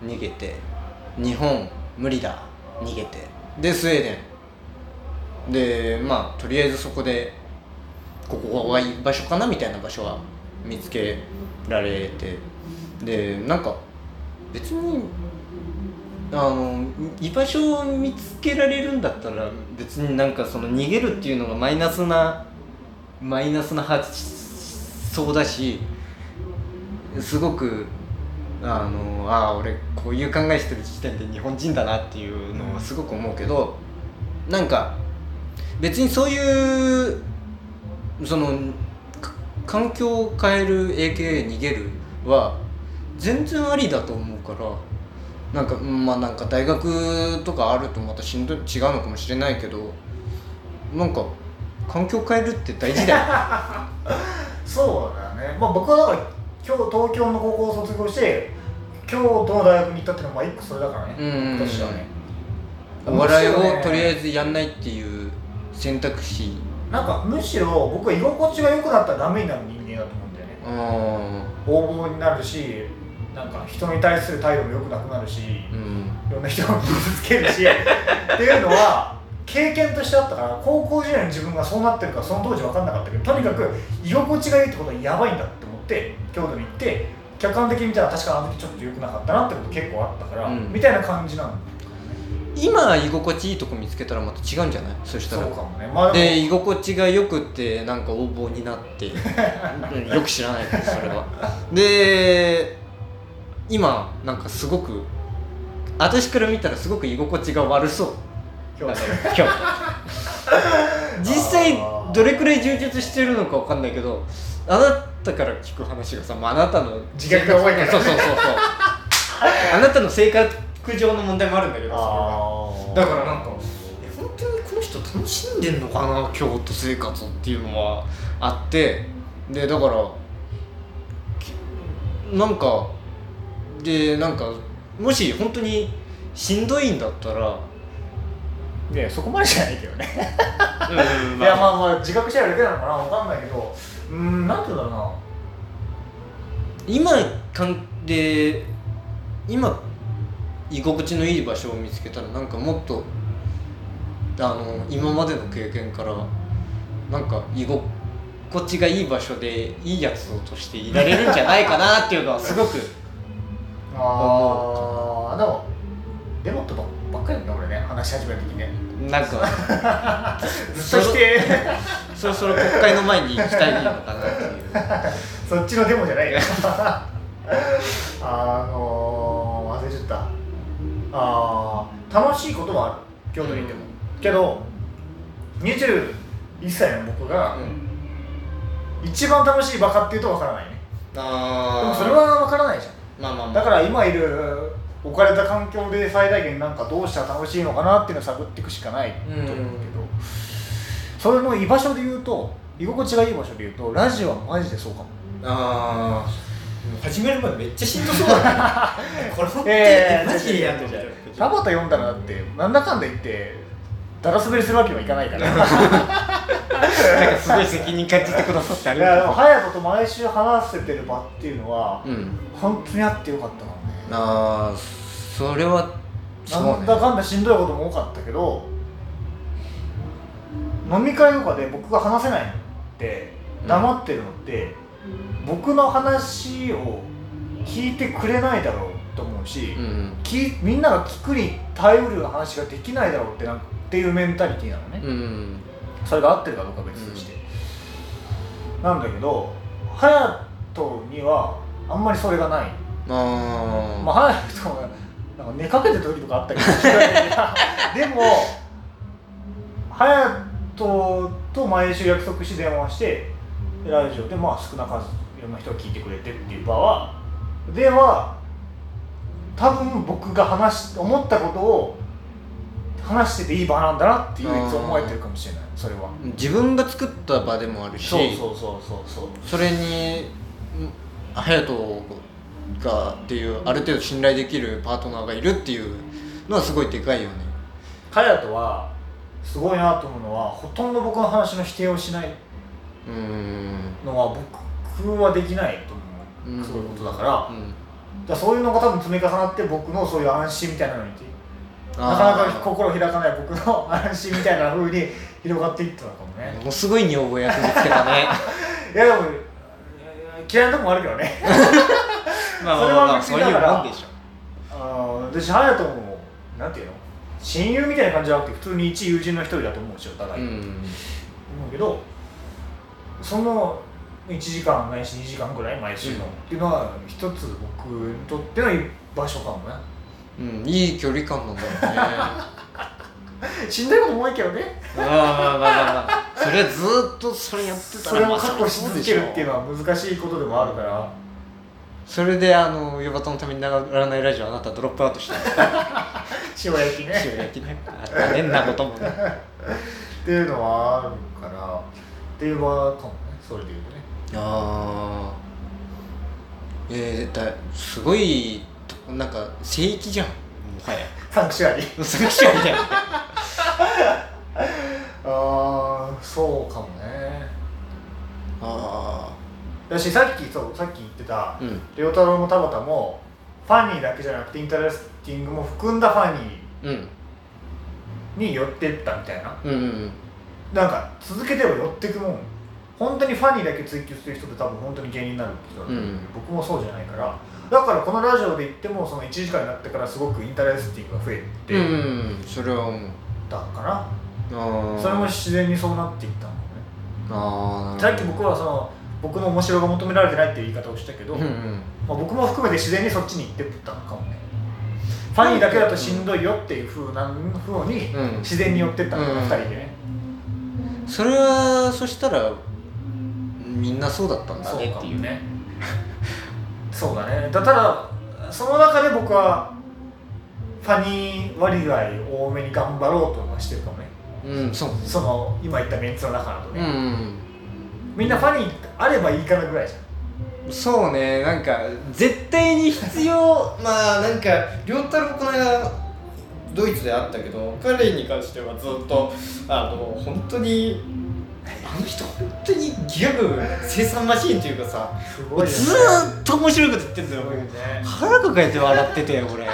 逃げて日本無理だ。逃げて。でスウェーデン。でまあとりあえずそこでここがいい場所かなみたいな場所は見つけられて。でなんか別にあの居場所を見つけられるんだったら別になんかその逃げるっていうのがマイナスなマイナスな発想だしすごくあのあ俺こういう考えしてる時点で日本人だなっていうのをすごく思うけどなんか別にそういうその環境を変える AKA 逃げるは全然ありだと思うからなんかうんまあなんか大学とかあるとまたしんどい違うのかもしれないけどなんか環境変えるって大事だよ。そうだよね。まあ僕はだから今日東京の高校を卒業して京都の大学に行ったっていうのはまあ一個それだからね、うん僕としてはねお笑いをとりあえずやんないっていう選択肢。なんかむしろ僕は居心地が良くなったらダメになる人間だと思うんだよね。あ横暴になるしなんか人に対する態度も良くなくなるし、ーうん。いろんな人を傷つけるし っていうのは経験としてあったから高校時代の自分がそうなってるかその当時分かんなかったけどとにかく居心地がいいってことはやばいんだって思って京都に行って客観的に見たら確かあの時ちょっと良くなかったなってこと結構あったから、うん。みたいな感じなの今居心地いいとこ見つけたらまた違うんじゃない？そしたら。そうかもね。まあで居心地がよくってなんか横暴になってうんよく知らないけどそれは。で今なんかすごく私から見たらすごく居心地が悪そう。今日今日。実際どれくらい充実してるのかわかんないけどあなたから聞く話がさ、まあ、あなたの自虐が多いから。そうそうそうそう。あなたの性格上の問題もあるんだけどだからなんかえ本当にこの人楽しんでんのかな京都生活っていうのはあって。でだからきなんかでなんかもし本当にしんどいんだったらいやそこまでじゃないけどね。うん いやまあまあ自覚してるだけなのかなわかんないけど。うーんなんて言うんだろうな。今かんで今居心地のいい場所を見つけたらなんかもっとあの今までの経験からなんか居心心地がいい場所でいいやつとしていられるんじゃないかなっていうのはすごくああでもデモってばばっかりだね俺ね話し始めた時ね。なんかずっとして。そろそろ国会の前に行きたいのかなっていう。そっちのデモじゃないよ。あのー、忘れちゃった。あー楽しいこともある。京都にいても、けど21歳の僕が一番楽しいバカっていうとわからないね。であもそれはわからないじゃんまあまあまあ。だから今いる置かれた環境で最大限なんかどうしたら楽しいのかなっていうのを探っていくしかないと思うけど、それの居場所で言うと居心地がいい場所で言うとラジオはマジでそうかも。ああ始める前めっちゃしんどそうだね。これ本当にええマジでやんのじゃん田畑読んだらだってなんだかんだ言ってだら滑りするわけにはいかないから。い なんかすごい責任感じてくださってありがとう。も隼人と毎週話せてる場っていうのは、うん。本当にあってよかったなああそれはなんだかんだしんどいことも多かったけど飲み会とかで僕が話せないのって黙ってるのって、僕の話を聞いてくれないだろうと思うし、うんきみんなが聞くに耐えうる話ができないだろうってなんかっていうメンタリティーなのね、うんそれが合ってるかどうかは別として、なんだけど隼人にはあんまりそれがない。あまあ、隼人がなんか寝かけてる時とかあったけど でも隼人と毎週約束して電話してラジオでまあ少な数いろんな人が聞いてくれてっていう場はでは多分僕が話し思ったことを話してていい場なんだなっていういつ思えてるかもしれない。それは。自分が作った場でもあるしそうそうそうそうそう。それにん隼人がっていうある程度信頼できるパートナーがいるっていうのはすごいでかいよね。隼人はすごいなと思うのはほとんど僕の話の否定をしないのは僕。はできないと思う、うん。そういうことだから,、うん。そういうのが多分積み重なって僕のそういう安心みたいなのになかなか心開かない僕の安心みたいな風に広がっていったのかもね。ものすごい女房役につけたね。いやでも嫌いなとこもあるけどね。まあそれは別そういうもんでしょ。私隼人もなんていうの？親友みたいな感じじゃなくて普通に一友人の一人だと思うしお互い、思うん。うけどその1時間ないし2時間ぐらい毎週の、うん。っていうのは一つ僕にとっての居場所かもねうんいい距離感なんだよね。しんどいことも多いけどね。まあまあまあまあまあ。それずーっとそれやってたらそれをまあ確保し続ける。っていうのは難しいことでもあるから。それであのヨバタのために流らないラジオあなたドロップアウトした塩焼きね。塩焼きね。あったねんなことも。ねっていうのはあるから。っていう場かもねそれで言うとね。ああえー、だすごいなんか聖域じゃんもはやサンクシュアリサンクシュアリだよねああそうかもねあだしさっきそうさっき言ってたあうん亮太郎も田畑も funny だけじゃなくて interesting も含んだ funny うんーに寄ってったみたいなうんうんなんか続けては寄ってくもん本当に funny だけ追求する人って多分本当に芸人になる人だと思うけど、うん僕もそうじゃないからだからこのラジオで言ってもその1時間になってからすごく interesting が増えてうんうんそれは思う。たかな、それも自然にそうなっていったのね。さっき僕はその僕の面白が求められてないっていう言い方をしたけど、うんうん。まあ、僕も含めて自然にそっちに行ってったのかもね。ファニーだけだとしんどいよっていうふうなふうにうん。自然に寄ってったのうん2人でね。それはそしたらみんなそうだったんだねっていう。ねそうだね。だただその中で僕はファニー割合多めに頑張ろうとはしてるかもね。うんそう。その今言ったメンツの中だとうね、ん。みんなファニーあればいいかなぐらいじゃん。そうね。なんか絶対に必要 まあなんか亮太郎この間ドイツで会ったけど彼に関してはずっとあの本当にあの人本当にギャグ生産マシーンっていうかさすごいよね。ずーっと面白いこと言ってんだよね。腹抱えて笑ってて俺。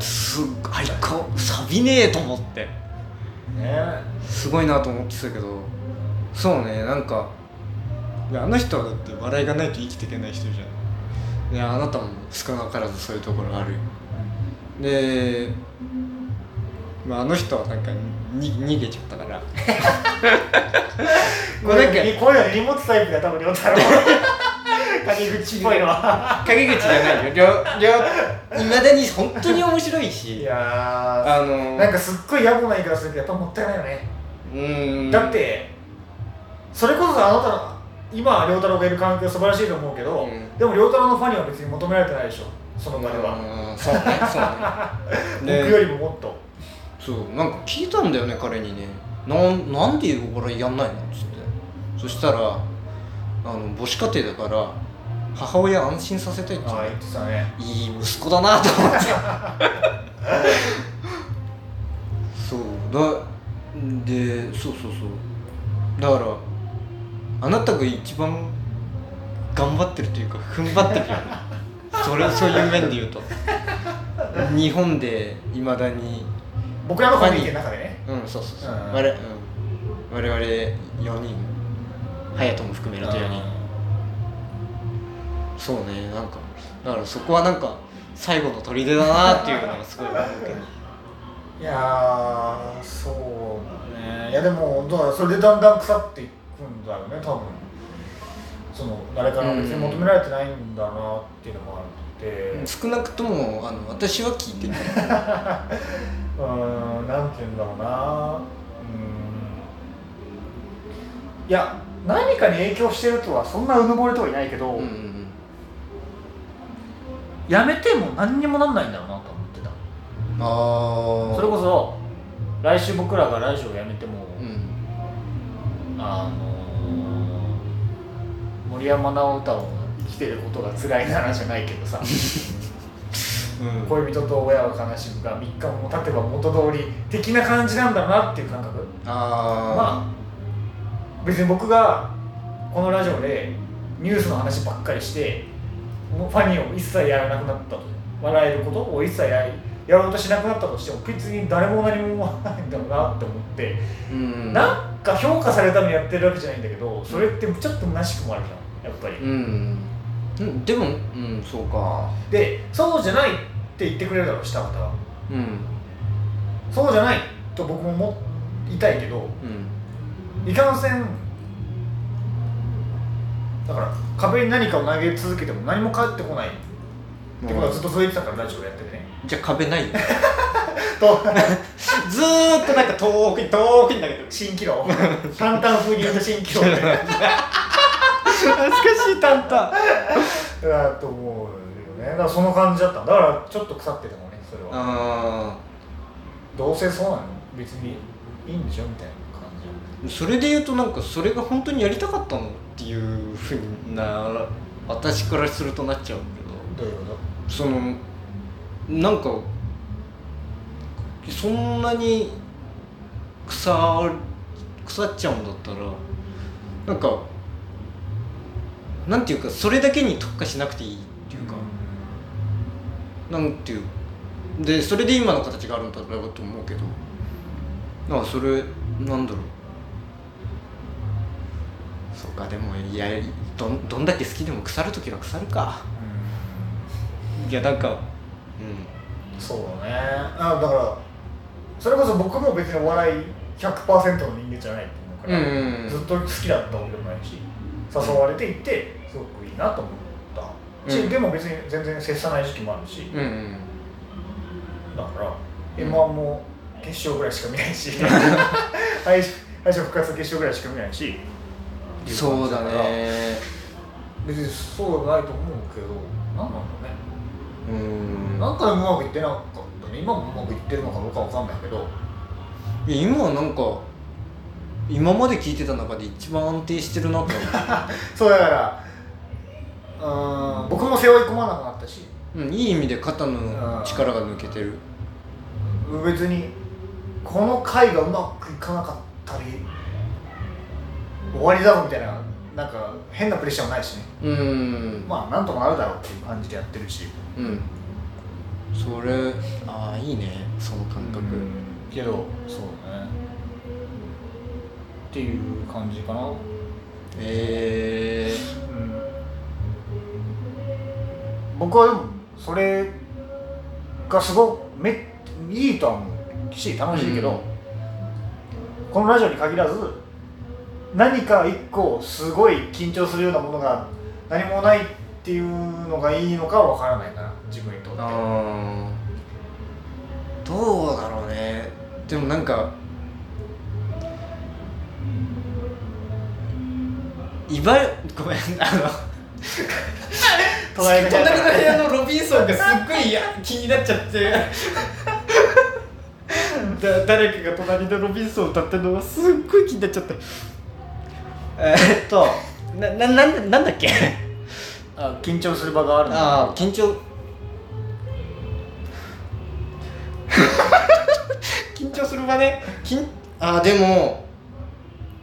すっあいこサビねえと思って。ね。すごいなと思ってたけどそうねなんかであの人はだって笑いがないと生きていけない人じゃん。であなたも少なからずそういうところある。で、まあ、あの人はなんかに逃げちゃったから。これなんかこういうの荷物タイプが多分両太郎。陰口っぽいのは。陰口じゃないよ。いまだに本当に面白いいしやあのーなんかすっごい野暮な言い方するけどやっぱもったいないよね、うーん。だってそれこそあなたの今亮太郎がいる環境素晴らしいと思うけど、うん。でも亮太郎のファンには別に求められてないでしょ。その場では、うんそうねそうね。僕よりももっとそうなんか聞いたんだよね彼にね。なんなんでお笑いやんないのっつって。そしたらあの母子家庭だから母親安心させたいって。言ってたね。いい息子だなと思って。そうだでそうそうそう。だからあなたが一番頑張ってるというか踏ん張ってるよね。それそういう面で言うと。日本でいまだに僕らのコミュニティの中でね。うんそうそうそう、うん。我々うん、我々4人。隼人も含めると4人。そうねなんかだからそこはなんか最後の砦だなっていうのがすごい思うけど。いやーそうだね。いやでもだからそれでだんだん腐っていくんだよね多分。その誰からも別に求められてないんだなっていうのもあって少なくともあの私は聞いてる うーんなんて言うんだろうな。うーん。いや何かに影響してるとはそんなうぬぼれとはいないけど、うんうんうん。やめても何にもなんないんだろうなと思ってた。ああそれこそ来週僕らがラジオやめても、うん。あのー森山直太朗が生きてることが辛いならじゃないけどさ うん。恋人と親を悲しむが3日も経てば元通り的な感じなんだなっていう感覚。あまあ別に僕がこのラジオでニュースの話ばっかりしてファニーを一切やらなくなったと笑えることを一切ややろうとしなくなったとしても別に誰も何も思わないんだろうなって思って、ーうん。なんか評価されるためにやってるわけじゃないんだけどそれってちょっと虚しくもあるじゃんやっぱり、うん。うん。でもうんそうか。でそうじゃないって言ってくれるだろう下方は。うん。そうじゃないと僕も思いたいけどうん。いかんせんだから壁に何かを投げ続けても何も返ってこないってことはずっとそう言ってたからラジオやっててね。じゃあ壁ない？よ とずーっとなんか遠くに遠くに投げてる。蜃気楼淡々風に言うと蜃気楼で。懐かしいタンタンだと思う。よね。だからその感じだった。だからちょっと腐ってたもんねそれは。あどうせそうなの？別にいいんでしょみたいな感じ。ーそれで言うとなんかそれが本当にやりたかったのっていうふうな私からするとなっちゃうけど。どういうこそのなんかそんなに腐腐っちゃうんだったらなんかなんていうかそれだけに特化しなくていいなんていうでそれで今の形があるんだろうと思うけど。なんかそれなんだろう。そうかでもいやどんどんだけ好きでも腐る時は腐るか。いやなんかうん。そうだね。あだからそれこそ僕も別にお笑い100%の人間じゃないと思うから、うんうんうん。ずっと好きだったわけでもないし誘われて行ってすごくいいなと思うん。でも別に全然接さない時期もあるし、うんうんだから m 1も決勝ぐらいしか見ないし。敗敗者復活決勝ぐらいしか見ないし。そうだね。別にそうないと思うけど何なんだろうね。うん。なんかうまくいってなかったね。今もうまくいってるのかどうかわかんないけど。いや今はなんか今まで聞いてた中で一番安定してるなと思 そうだからうーん。僕も背負い込まなくなったし。う、うん、いい意味で肩の力が抜けてる。別にこの回がうまくいかなかったり終わりだろみたいななんか変なプレッシャーもないしね。うん。まあなんとかなるだろうっていう感じでやってるし。うん。それああいいね。その感覚。けどそうね。っていう感じかな。え僕はでもそれがすごくめいいとは思うし楽しいけど、うん。このラジオに限らず何か一個すごい緊張するようなものが何もないっていうのがいいのかは分からないかな自分にとって。どうだろうね。でもなんかいばごめんあの 隣の部屋。隣のロビンソンがすっごい気になっちゃって。だ誰かが隣のロビンソンを歌ってるのがすっごい気になっちゃって。えーっとなななんなんだっけ？あ緊張する場があるの。ああ緊張。緊張する場ね。緊あーでも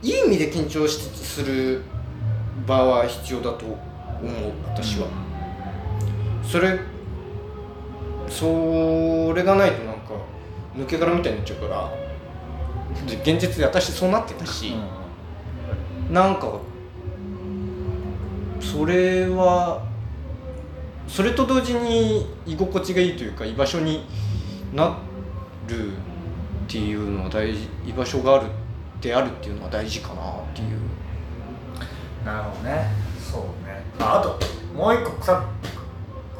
いい意味で緊張しする場は必要だと思う私は、それそれがないとなんか抜け殻みたいになっちゃうから現実で私そうなってたし、なんかそれはそれと同時に居心地がいいというか居場所になるっていうのは大事居場所があるであるっていうのは大事かなっていう。なるほどね。そうね。ああともう一個腐っ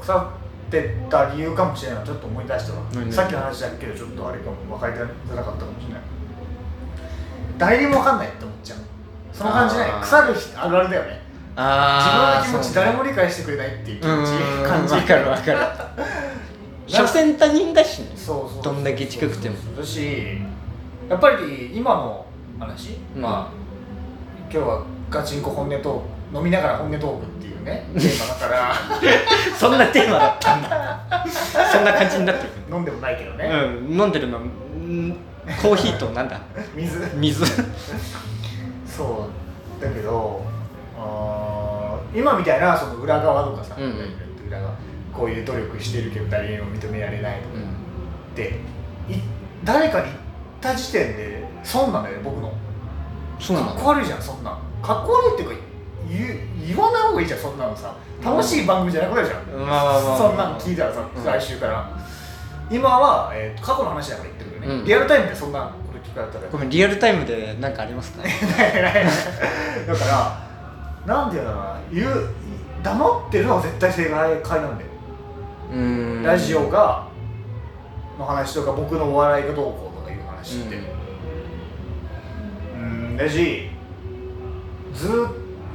腐ってた理由かもしれない。ちょっと思い出したわ。何？さっきの話だけどちょっとあれかも分かりづらかったかもしれない誰にも分かんないって思っちゃう。その感じない。腐る人あるあるだよね。自分あの気持ち誰も理解してくれないっていう気持ち感じ。分かる分かる。所詮他人だしね。そうそうどんだけ近くても。だしやっぱり今の話、うんまあ。今日はガチンコ本音ト飲みながら本音トークっていうねテーマだから。そんなテーマだったんだ。そんな感じになってる。飲んでもないけどね、うん。飲んでるの。ん。コーヒーとなんだ？水。水。そう。だけどあー今みたいなその裏側とかさ、うんうん。裏側。こういう努力してるけど誰にも認められないとか。うん。ってい誰かに言った時点で損なのよね僕の。そうなの？かっこ悪いじゃんそんな。んかっこ悪いっていうか言わない方がいいじゃんそんなのさ。楽しい番組じゃなくなるじゃん、まあまあまあまあ。そんなん聞いたらさ、うん。来週から。今は、えーと過去の話だから言ってるけどね、うん。リアルタイムでそんなこと聞かれたら。ごめんリアルタイムで何かありますか？だからなんていうんだろうな。言う黙ってるのは絶対正解なんだよ、うーん。ラジオがの話とか僕のお笑いがどうこうとかいう話って。うん。だしずっ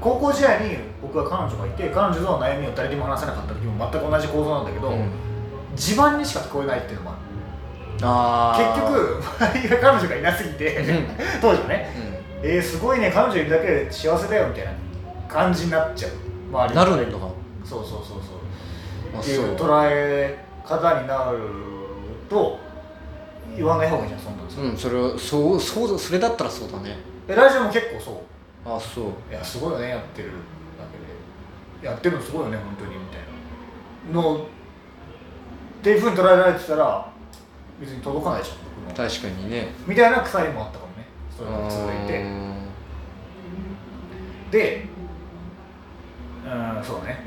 高校時代に僕は彼女がいて彼女の悩みを誰にも話せなかった時も全く同じ構造なんだけど、うん。自慢にしか聞こえないっていうのもある。結局彼女がいなすぎてうん。当時はねえー、すごいね彼女いるだけで幸せだよみたいな感じになっちゃう。周りなるんだそうそうそうそう。あっていう捉え方になると言わない方がいいじゃんそんなの。さ、うんそれはそうそうだそれだったらそうだね。でラジオも結構そうあそう。いやすごいよねやってるだけで。やってるのすごいよね本当にみたいな。のっていうふうに捉えられてたら別に届かないじゃん僕の確かにね。みたいな腐りもあったかもね。それが続いて。でうんそうね、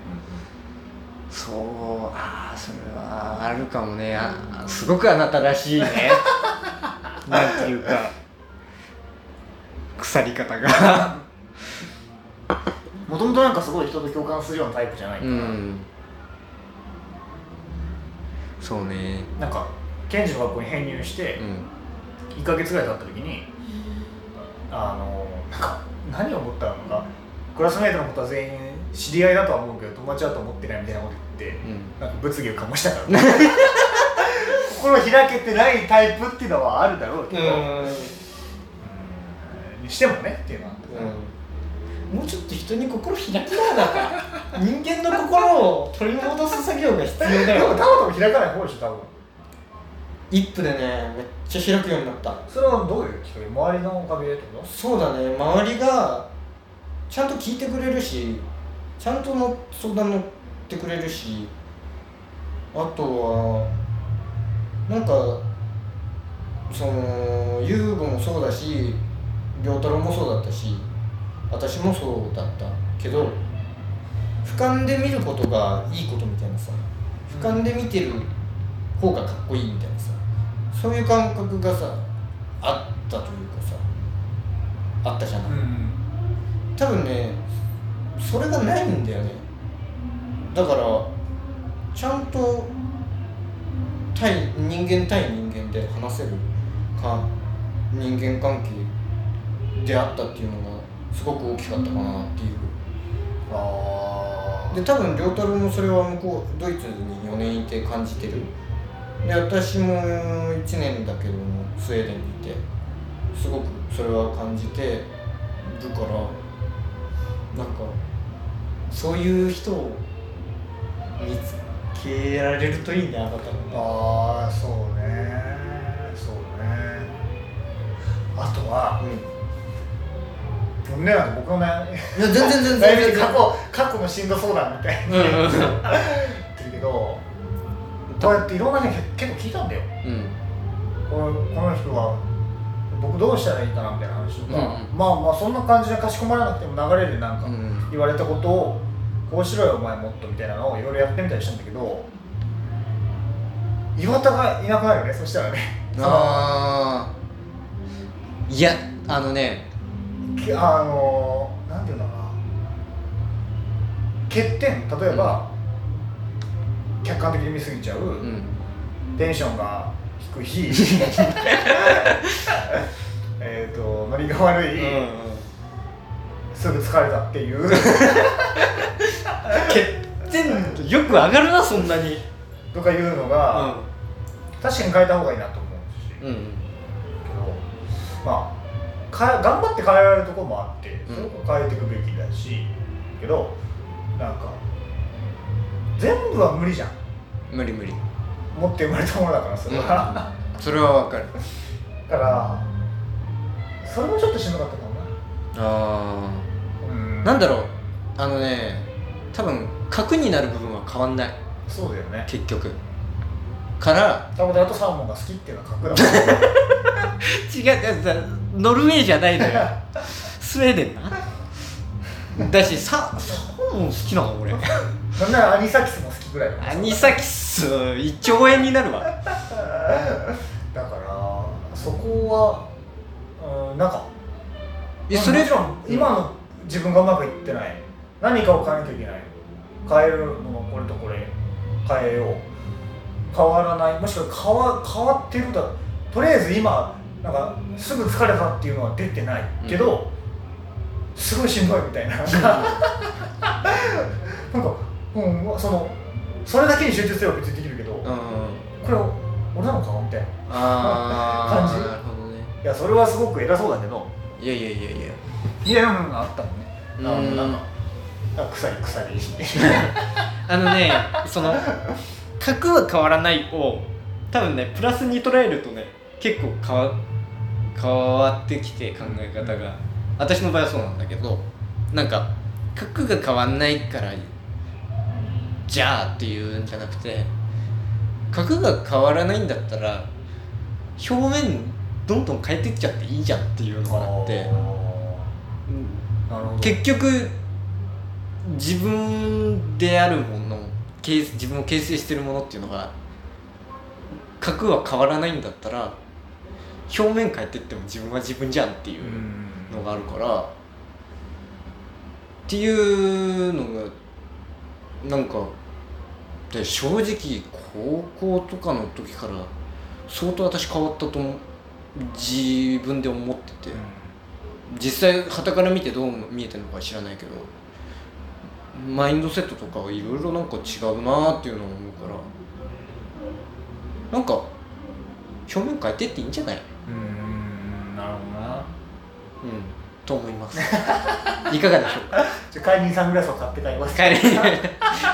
そうああそれはあるかもね。あすごくあなたらしいね。なんていうか。腐り方が もともとなんかすごい人と共感するようなタイプじゃないから、うん。そうね。なんか検事の学校に編入してうん。1ヶ月ぐらい経った時にあのなんか何を思ったのかクラスメートのことは全員知り合いだとは思うけど友達だと思ってないみたいなこと言って、うん。なんか物議を醸したから。心開けてないタイプっていうのはあるだろうけど、うん。にしてもねっていうのは、もうちょっと人に心開きなだか。人間の心を取り戻す作業が必要だでもよたまたま開かない方でしょ多分。一歩でねめっちゃ開くようになった。それはどういうきっかけ周りのおかげってこそうだね。周りがちゃんと聞いてくれるしちゃんとの相談乗ってくれるしあとはなんかその優吾もそうだし良太郎もそうだったし私もそうだったけど俯瞰で見ることがいいことみたいなさ俯瞰で見てる方がかっこいいみたいなさそういう感覚がさあったというかさあったじゃない、うん多分ねそれがないんだよね。だからちゃんと対人間対人間で話せるか人間関係であったっていうのがすごく大きかったかなっていう。あで多分良太郎もそれは向こうドイツに4年いて感じてる。で私も1年だけどもスウェーデンにいてすごくそれは感じてるからなんかそういう人を見つけられるといいねあなた。もねあーそうね。そうね。あとはうんね僕のねい。や全然全然全然。過去過去のしんどそうだみたいなうんうん言ってるけどこうやっていろんな人に結構聞いたんだよ。うん。このこの人は僕どうしたらいいかなみたいな話とか、うんうん。まあまあそんな感じでかしこまらなくても流れでなんかうん。言われたことをこうしろよお前もっとみたいなのをいろいろやってみたりしたんだけど岩田がいなくなるよねそしたらね。ああいやあのねきあのなんていうんだろうな。欠点例えば、客観的に見すぎちゃう、うん。テンションが低い。えっとノリが悪い、すぐ疲れたっていう。欠点よく上がるなそんなに。とかいうのが、確かに変えた方がいいなと思うし、うん。けどまあか頑張って変えられるところもあってうん。それを変えていくべきだし、けどなんか全部は無理じゃん。無理無理。持って生まれたものだからそれは、それはわかる。だからそれもちょっとしんどかったかもあなうん。あなんだろう。あのね多分核になる部分は変わんない。そうだよね。結局。から多分だとサーモンが好きっていうのは格だもん 違うだノルウェーじゃないのよ。スウェーデンな。だしササーモン好きなの俺。なんならアニサキスも好きぐらいアニサキス1兆円になるわ。だからそこは、うん、なんかいやそれもちろん今の自分がうまくいってない。何かを変えなきゃいけない。変えるのはこれとこれ変えよう。変わらない。もしくは変わ変わってるだとりあえず今なんかすぐ疲れたっていうのは出てないけど、すごいしんどいみたいな。なんかなんか、うん、そのそれだけに集中すれば別にできるけど、うん。これ俺なのかみたいな。感じ。なるほどね。やそれはすごく偉そうだけど。いやいやいやいや。いやうんあったもんね。なんかあ腐り腐りあのねその核は変わらないを多分ねプラスに捉えるとね結構変わ変わってきて考え方が。私の場合はそうなんだけどなんか核が変わんないからじゃあっていうんじゃなくて核が変わらないんだったら表面どんどん変えてっちゃっていいじゃんっていうのがあって。結局自分であるもの形自分を形成してるものっていうのが核は変わらないんだったら表面変えてっても自分は自分じゃんっていううんのがあるからっていうのがなんかで正直高校とかの時から相当私変わったと思う自分で思ってて。実際傍から見てどう見えてるのか知らないけどマインドセットとかはいろいろなんか違うなっていうのを思うからなんか表面変えてっていいんじゃない？うんなるほどな。うん。と思います。いかがでしょうか？じゃあ帰りにサングラスを買って帰ります。帰り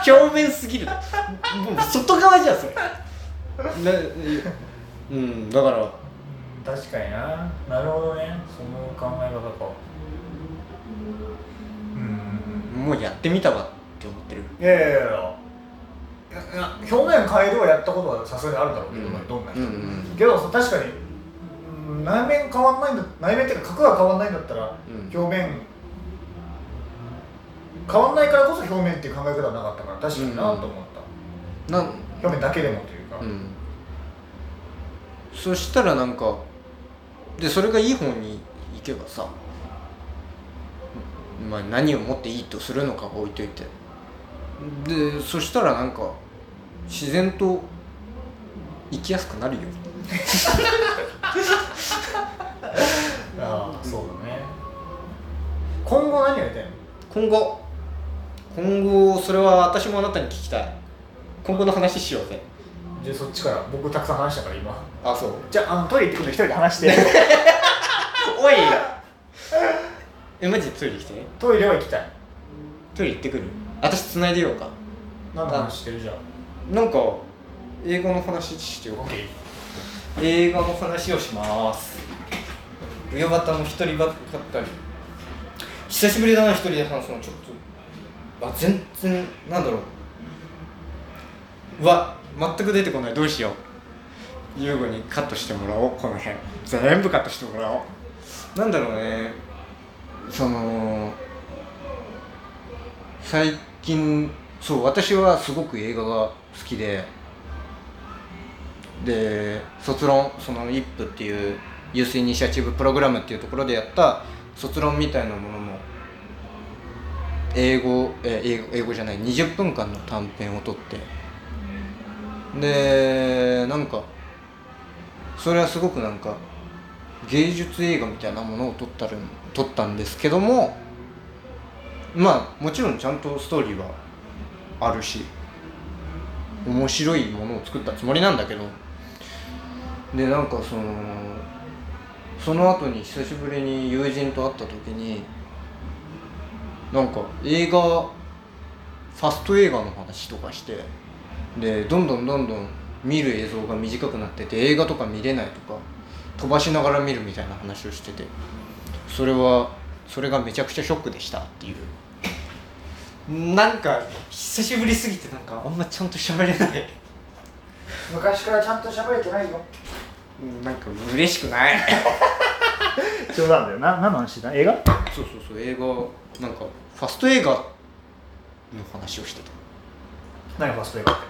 表面すぎる。もう外側じゃんそれ。なうんだから。確かにな。なるほどね。その考え方か。うん。もうやってみたわって思ってる。いやいやいや。表面変えるはやったことはさすがにあるだろうけど、うん。どんな人、うんうんけど確かにうん内面変わんないんだ内面っていうか核が変わんないんだったらうん。表面変わんないからこそ表面っていう考え方はなかったから確かになと思った、なん。表面だけでもというか、うん。そしたらなんかでそれがいい方に行けばさまあ何をもっていいとするのかは置いといて。でそしたらなんか自然と生きやすくなるよああそうだね。今後何やりたいの？今後。今後それは私もあなたに聞きたい。今後の話しようぜ。じゃあそっちから。僕たくさん話したから今。あそう。じゃああのトイレ行ってくるの一人で話して。おいえマジでトイレ来てトイレは行きたい。トイレ行ってくる？私繋いでようか。何の話してる？じゃんなんか映画の話してようか。OK 映画の話をします。上端の一人ばっかり。久しぶりだな一人で話すのちょっと。あ全然なんだろう。うわ全く出てこない。どうしよう。優吾にカットしてもらおう。この辺。全部カットしてもらおう。なんだろうね。その最近そう私はすごく映画が好きで。で卒論その IP っていうユースイニシアチブプログラムっていうところでやった卒論みたいなものの英語え英語英語じゃない20分間の短編を取って。でなんかそれはすごくなんか芸術映画みたいなものを撮ったる撮ったんですけどもまあもちろんちゃんとストーリーはあるし面白いものを作ったつもりなんだけどでなんかそのその後に久しぶりに友人と会った時になんか映画ファスト映画の話とかしてでどんどんどんどん見る映像が短くなってて映画とか見れないとか飛ばしながら見るみたいな話をしててそれはそれがめちゃくちゃショックでしたっていう。なんか久しぶりすぎてなんかあんまちゃんと喋れない。昔からちゃんと喋れてないよなんか嬉しくない。冗談だよな。何の話だ？映画？そうそうそう映画。なんかファスト映画の話をしてた。何ファスト映画？って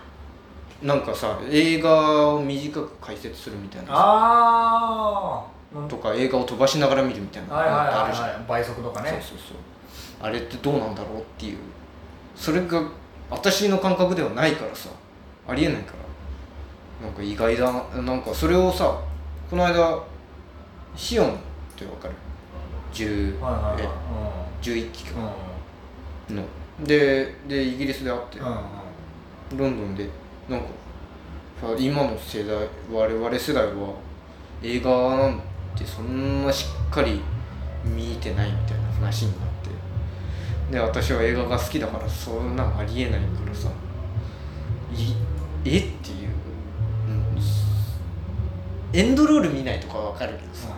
なんかさ映画を短く解説するみたいな。ああとか映画を飛ばしながら見るみたいな。はいはいあるじゃん。はいはい倍速とかね。そうそうそう。あれってどうなんだろうっていう。それが私の感覚ではないからさ。ありえないからなんか意外だななんかそれをさこの間シオンってわかる？10はいはいえは11期か。の。ででイギリスで会って。ロンドンでなんかさ今の世代我々世代は映画なんてそんなしっかり見てないみたいな話になって。で私は映画が好きだからそんなんありえないからさ。いえ？っていう、うん、エンドロール見ないとかわかるけどさ。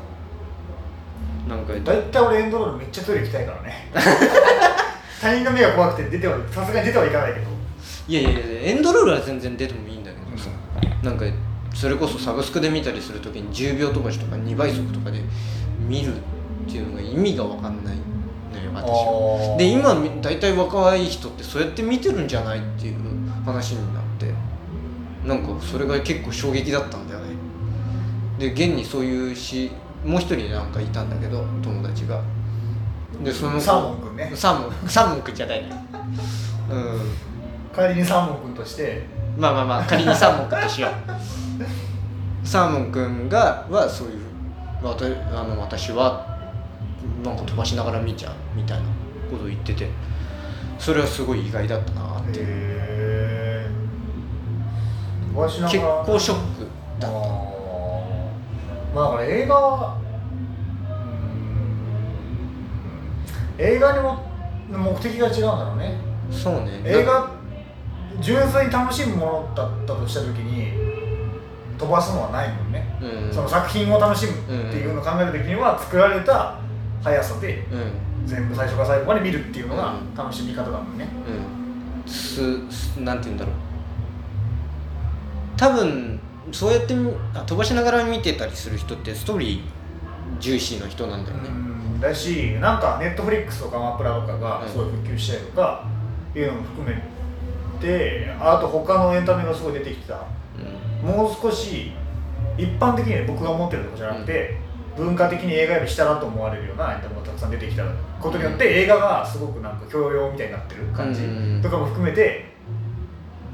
なんか。大体俺エンドロールめっちゃトイレ行きたいからね。他人の目が怖くて出てはさすがに出てはいかないけど。いやいやいやエンドロールは全然出てもいいんだけどさ、なんかそれこそサブスクで見たりするときに10秒飛ばしとか2倍速とかで見るっていうのが意味が分かんないのよ私は。で今み大体若い人ってそうやって見てるんじゃないっていう話になって。なんかそれが結構衝撃だったんだよ。ねで現にそういうしもう一人なんかいたんだけど友達が。でその子。サーモンくんね。サーモンサーモンくんじゃないねうん。帰りにサーモンくんとして。まあまあまあ仮にサーモンくんとしよう。サーモンくんがはそういうわたあの私はなんか飛ばしながら見ちゃうみたいなことを言ってて。それはすごい意外だったなっていう。結構ショックだあった。ーまあだから映画は映画にも目的が違うんだろうね。そうね。映画純粋に楽しむものだったとした時に飛ばすのはないもんね、うん。その作品を楽しむっていうのを考える時には作られた速さでうん。全部最初から最後まで見るっていうのがうん。楽しみ方だもんね、うん。すすなんて言うんだろう。多分そうやって飛ばしながら見てたりする人ってストーリジューシーの人なんだよね、うんだしなんかネットフリックスとかアマプラとかがうんすごい普及したりとかいうのも含めてあと他のエンタメがすごい出てきてた。うん。もう少し一般的に僕が思ってるとこじゃなくて、文化的に映画より下だと思われるようなエンタメがたくさん出てきたことによって、映画がすごくなんか教養みたいになってる感じうん。とかも含めて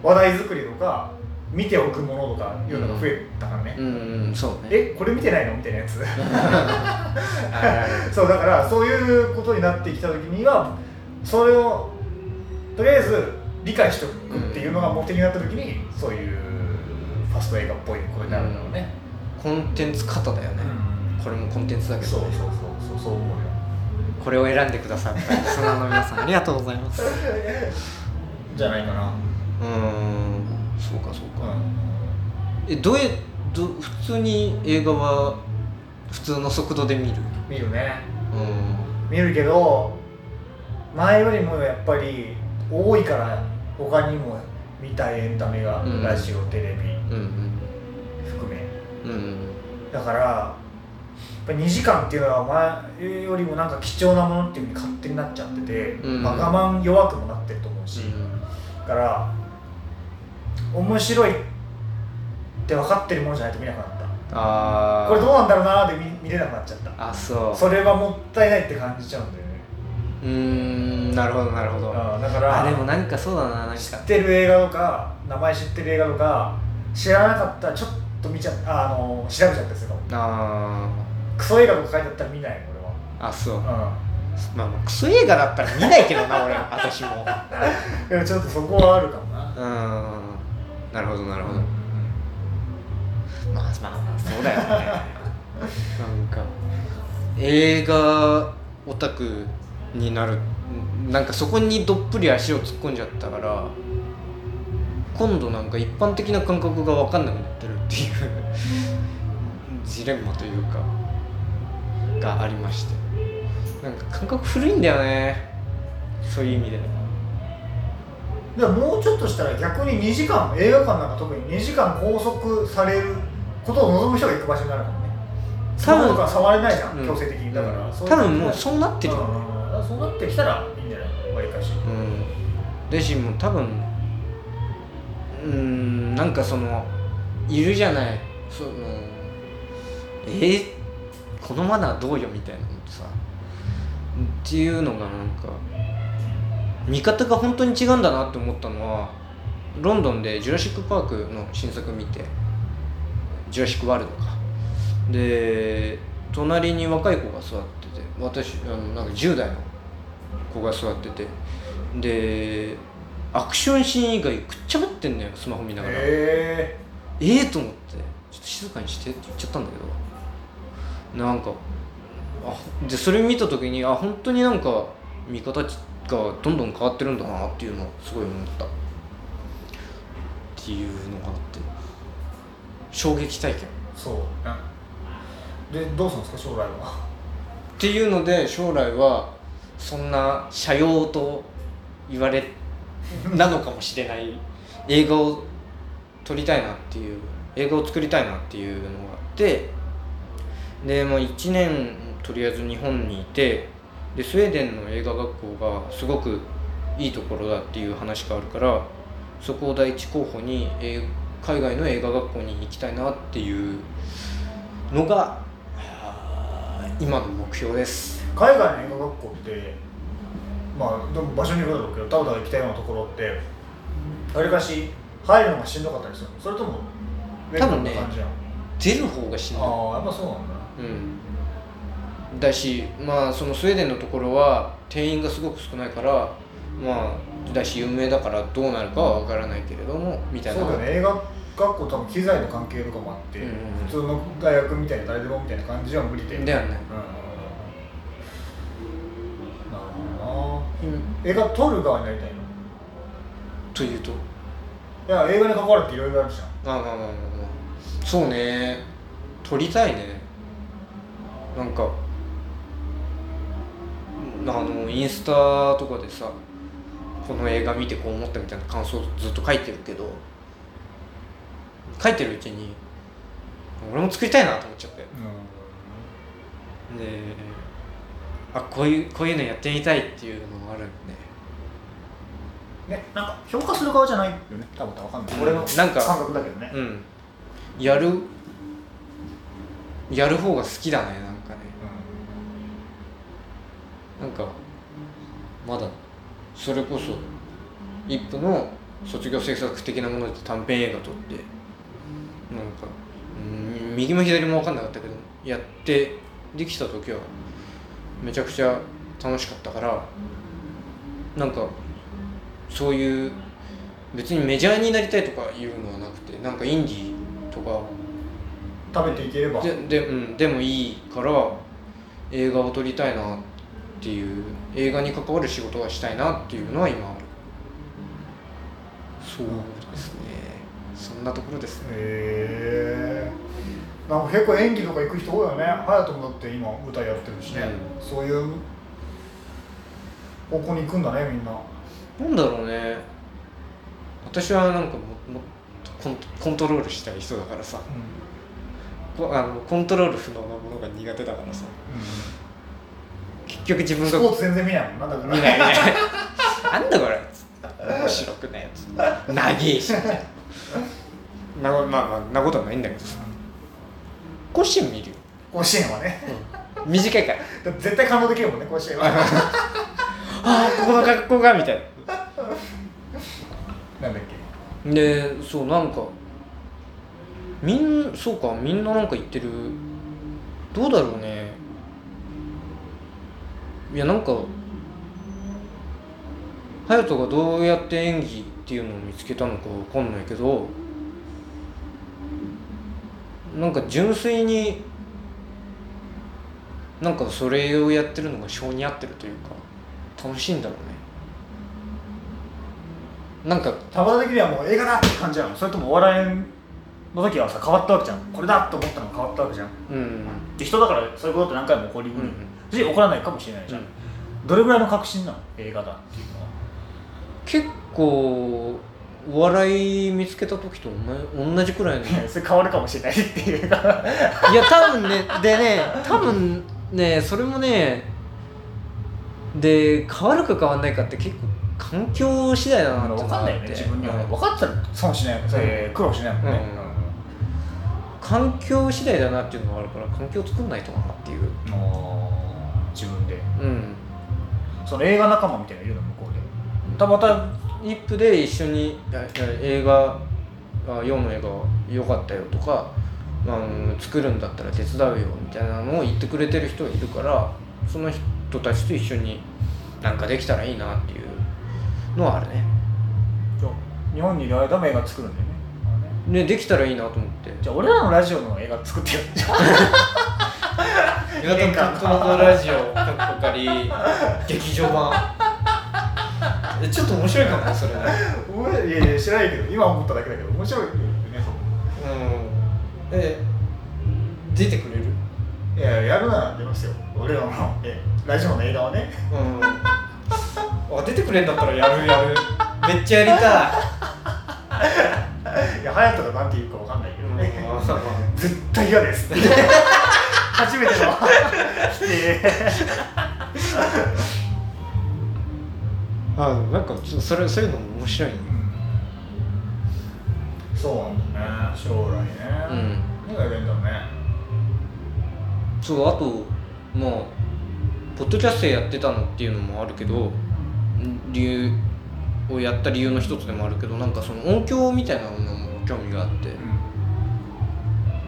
話題作りとか見ておくものとかいうのが増えたからね、うんうんそうね。えこれ見てないの？みたいなやつ。そうだからそういうことになってきた時にはそれをとりあえず理解しておくっていうのが目的になった時にそういうファスト映画っぽいことになるんだろうね、コンテンツ型だよね、これもコンテンツだけど、ね、そうそうそうそうそう思うよ。これを選んでくださったリスナーの皆さんありがとうございます。う じゃないかな。ーんそうかそうか、うえどうやど普通に映画は普通の速度で見る？ん見るね。うん。見るけど前よりもやっぱり多いから他にも見たいエンタメが、うん。ラジオテレビ。うん含め。うんうん。だからやっぱ2時間っていうのは前よりもなんか貴重なものっていうふうに勝手になっちゃってて、うん。まあ我慢弱くもなってると思うし、だから面白いって分かってるものじゃないと見なくなった。ああこれどうなんだろうなーって見見れなくなっちゃった。あそう。それはもったいないって感じちゃうんだよね。うーんなるほどなるほど。あーだからあでもなんかそうだななんか。知ってる映画とか名前知ってる映画とか知らなかったらちょっと見ちゃああの調べちゃったりするかも。あクソ映画とか書いてあったら見ない俺ーあそう。はまあまあクソ映画だったら見ないけどな俺私も。う んでもちょっとそこはあるかもな。うんなるほどなるほど、まあまあまあそうだよね。なんか映画オタクになるなんかそこにどっぷり足を突っ込んじゃったから今度なんか一般的な感覚が分かんなくなってるっていう ジレンマというかがありまして。なんか感覚古いんだよね。そういう意味ででももうちょっとしたら逆に2時間映画館なんか特に2時間拘束されることを望む人が行く場所になるかもね。多分か触れないじゃん、うん。強制的に。だから、うん。多分もうそうなってるよね。うん。そうなってきたらいいんじゃない？わりかし。うん。でしもう多分うんなんかそのいるじゃない。そのえ？ーこのマナーどうよみたいなのさ。っていうのがなんか見方が本当に違うんだなって思ったのはロンドンで「ジュラシック・パーク」の新作見て「ジュラシック・ワールドか」で隣に若い子が座ってて私あのなんか10代の子が座っててでアクションシーン以外くっちゃべってんだよスマホ見ながら、へええと思ってちょっと静かにしてって言っちゃったんだけど。なんかあでそれ見た時にあ本当になんか見方がどんどん変わってるんだなっていうのをすごい思った。っていうのがあって。衝撃体験。えそう。でどうするんですか？将来は。っていうので将来はそんな社用と言われなのかもしれない。映画を撮りたいなっていう映画を作りたいなっていうのがあって。でもう1年とりあえず日本にいてでスウェーデンの映画学校がすごくいいところだっていう話があるからそこを第一候補に、えー海外の映画学校に行きたいなっていうのが今の目標です。海外の映画学校ってまあでも場所によるだろうけどただただ行きたいようなところってわりかし入るのがしんどかったりするの？それとも多分ね出る方がしんどい。ああやっぱそうなんだ。うん、だしまあそのスウェーデンのところは定員がすごく少ないからまあだし有名だからどうなるかは分からないけれどもみたいな。そうだよね。映画学校多分機材の関係とかもあって、うんうんうん。普通の大学みたいな誰でもみたいな感じは無理でだよね。うんなるほどな。映画撮る側になりたいの？というと？いや映画に関わるっていろいろあるじゃん。あまあまあまあまあ。そうね。撮りたいね。なんかあのインスタとかでさこの映画見てこう思ったみたいな感想ずっと書いてるけど書いてるうちに俺も作りたいなと思っちゃって。あこういうこういうのやってみたいっていうのもあるんで。ねなんか評価する側じゃないよね。多分わかんない、俺のなん感か覚だけどね、うん。やるやる方が好きだねなんかまだそれこそ一夫の卒業制作的なもので短編映画撮ってなんか、うん、右も左も分かんなかったけどやってできた時はめちゃくちゃ楽しかったからなんかそういう別にメジャーになりたいとかいうのはなくてなんかインディーとか食べていければ。でで,、うん、でもいいから映画を撮りたいなっていう映画に関わる仕事がしたいなっていうのは今ある。そうですね。そんなところですね。へえ。なんか結構演技とか行く人多いよね。隼人もだって今舞台やってるしね、うそういう方向に行くんだねみんな。なんだろうね。私はなんかももコントロールしたい人だからさ。こあのコントロール不能なものが苦手だからさ結局自分がスポーツ全然見ないもんなだから。見ない見ない。なんだこれ。面白くないやつ。長えし。ななまあまあなことはないんだけどさ。甲子園見るよ、甲子園はね。短いから。絶対感動できるもんね甲子園は。ああここの学校がみたいな。んだっけ？なでそうなんかみんそうかみんななんか言ってる。どうだろうねいやなんか隼人がどうやって演技っていうのを見つけたのかわかんないけどなんか純粋になんかそれをやってるのが性に合ってるというか楽しいんだろうね。なんか田畑的にはもう映画だって感じなのそれともお笑いの時はさ変わったわけじゃん。これだと思ったのが変わったわけじゃん。うんで人だからそういうことって何回も起こりうる、し起こらないかもしれないじゃん、どれぐらいの確信なの？映画だっていうのは。結構お笑い見つけた時と同じ同じくらいの。それ変わるかもしれないっていうか。いや多分ねでね多分ねそれもねで変わるか変わんないかって結構環境次第だなって分かんないよね自分にはね。分かってたら損しないもん、えー苦労しないもんね、うん。環境次第だなっていうのがあるから環境作んないとなっていう自分で。うん。その映画仲間みたいなのいるの向こうで。たまた一夫で一緒に映画あ4の映画良かったよとか、まあうん作るんだったら手伝うよみたいなのを言ってくれてる人がいるからその人たちと一緒になんかできたらいいなっていうのはあるね。じゃあ日本にいる間も映画作るんだよね。ねできたらいいなと思って。じゃあ俺らのラジオの映画作ってよ じゃ岩田田君とのラジオかっこかり劇場版。えちょっと面白いかもねそれね。あい。やいや知らないけど今思っただけだけど面白いよねうん。え出てくれる？いややるなら出ますよ。俺らのえラジオの映画はね。うん。あ出てくれんだったらやるやる。めっちゃやりたい。いや隼人がなんて言うかわかんないけどね。う 絶対嫌です 初めての否定んあなんかちょそれそういうのも面白いね。そうなんだね。将来ね。うん。何がやるんだろうね。そうあとまあポッドキャストやってたのっていうのもあるけど理由をやった理由の一つでもあるけどなんかその音響みたいなのも興味があって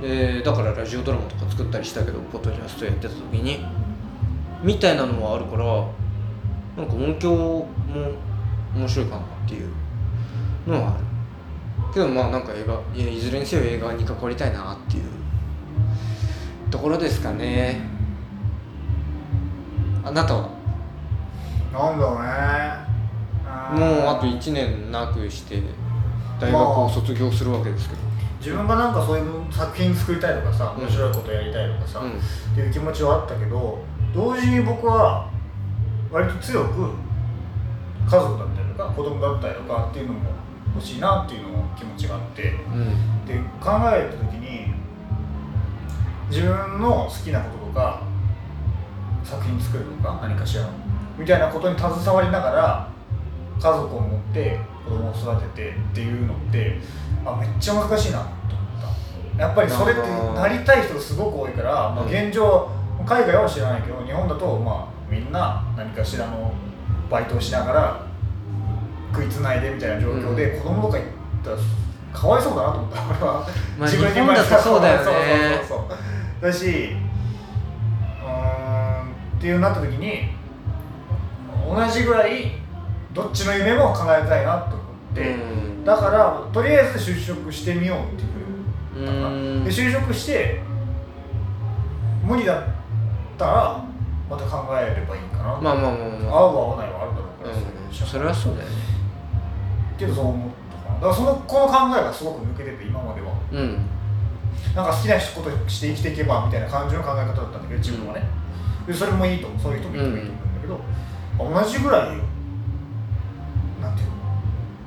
でだからラジオドラマとか作ったりしたけどポッドキャストやってた時にみたいなのはあるからなんか音響も面白いかなっていうのはある。けどまあなんか映画いやいずれにせよ映画に関わりたいなっていうところですかね。あなたは？なんだろうね。もうあと1年なくして大学を卒業するわけですけど、自分がなんかそういう作品作りたいとかさ面白いことやりたいとかさ、うん。っていう気持ちはあったけど同時に僕は割と強く家族だったりとか子供だったりとかっていうのも欲しいなっていうのも気持ちがあってうん。で考えた時に自分の好きなこととか作品作るとか何かしらのみたいなことに携わりながら家族を持って子供を育ててっていうのってあめっちゃ難しいなと思った。やっぱりそれってなりたい人すごく多いから、まあ、現状海外は知らないけど日本だとまあみんな何かしらのバイトをしながら食いつないでみたいな状況で、子供とか行ったらかわいそうだなと思った。俺は、まあ日本だとそうだよね。そうそうそうそう。だしうーんっていうなった時に同じぐらいどっちの夢も叶えたいなと思って、うん。だからとりあえず就職してみようっていうで就職して無理だったらまた考えればいいかな、まあまあまあ合うまあ。合わないはあるだろうから、うん。それはそうだよね。けどそう思ったかな。だからそのこの考えがすごく抜けてて今までは。うん。なんか好きなことして生きていけばみたいな感じの考え方だったんだけど自分はね、でそれもいいと思う。そういう人もいてもいいと思うんだけど、同じぐらい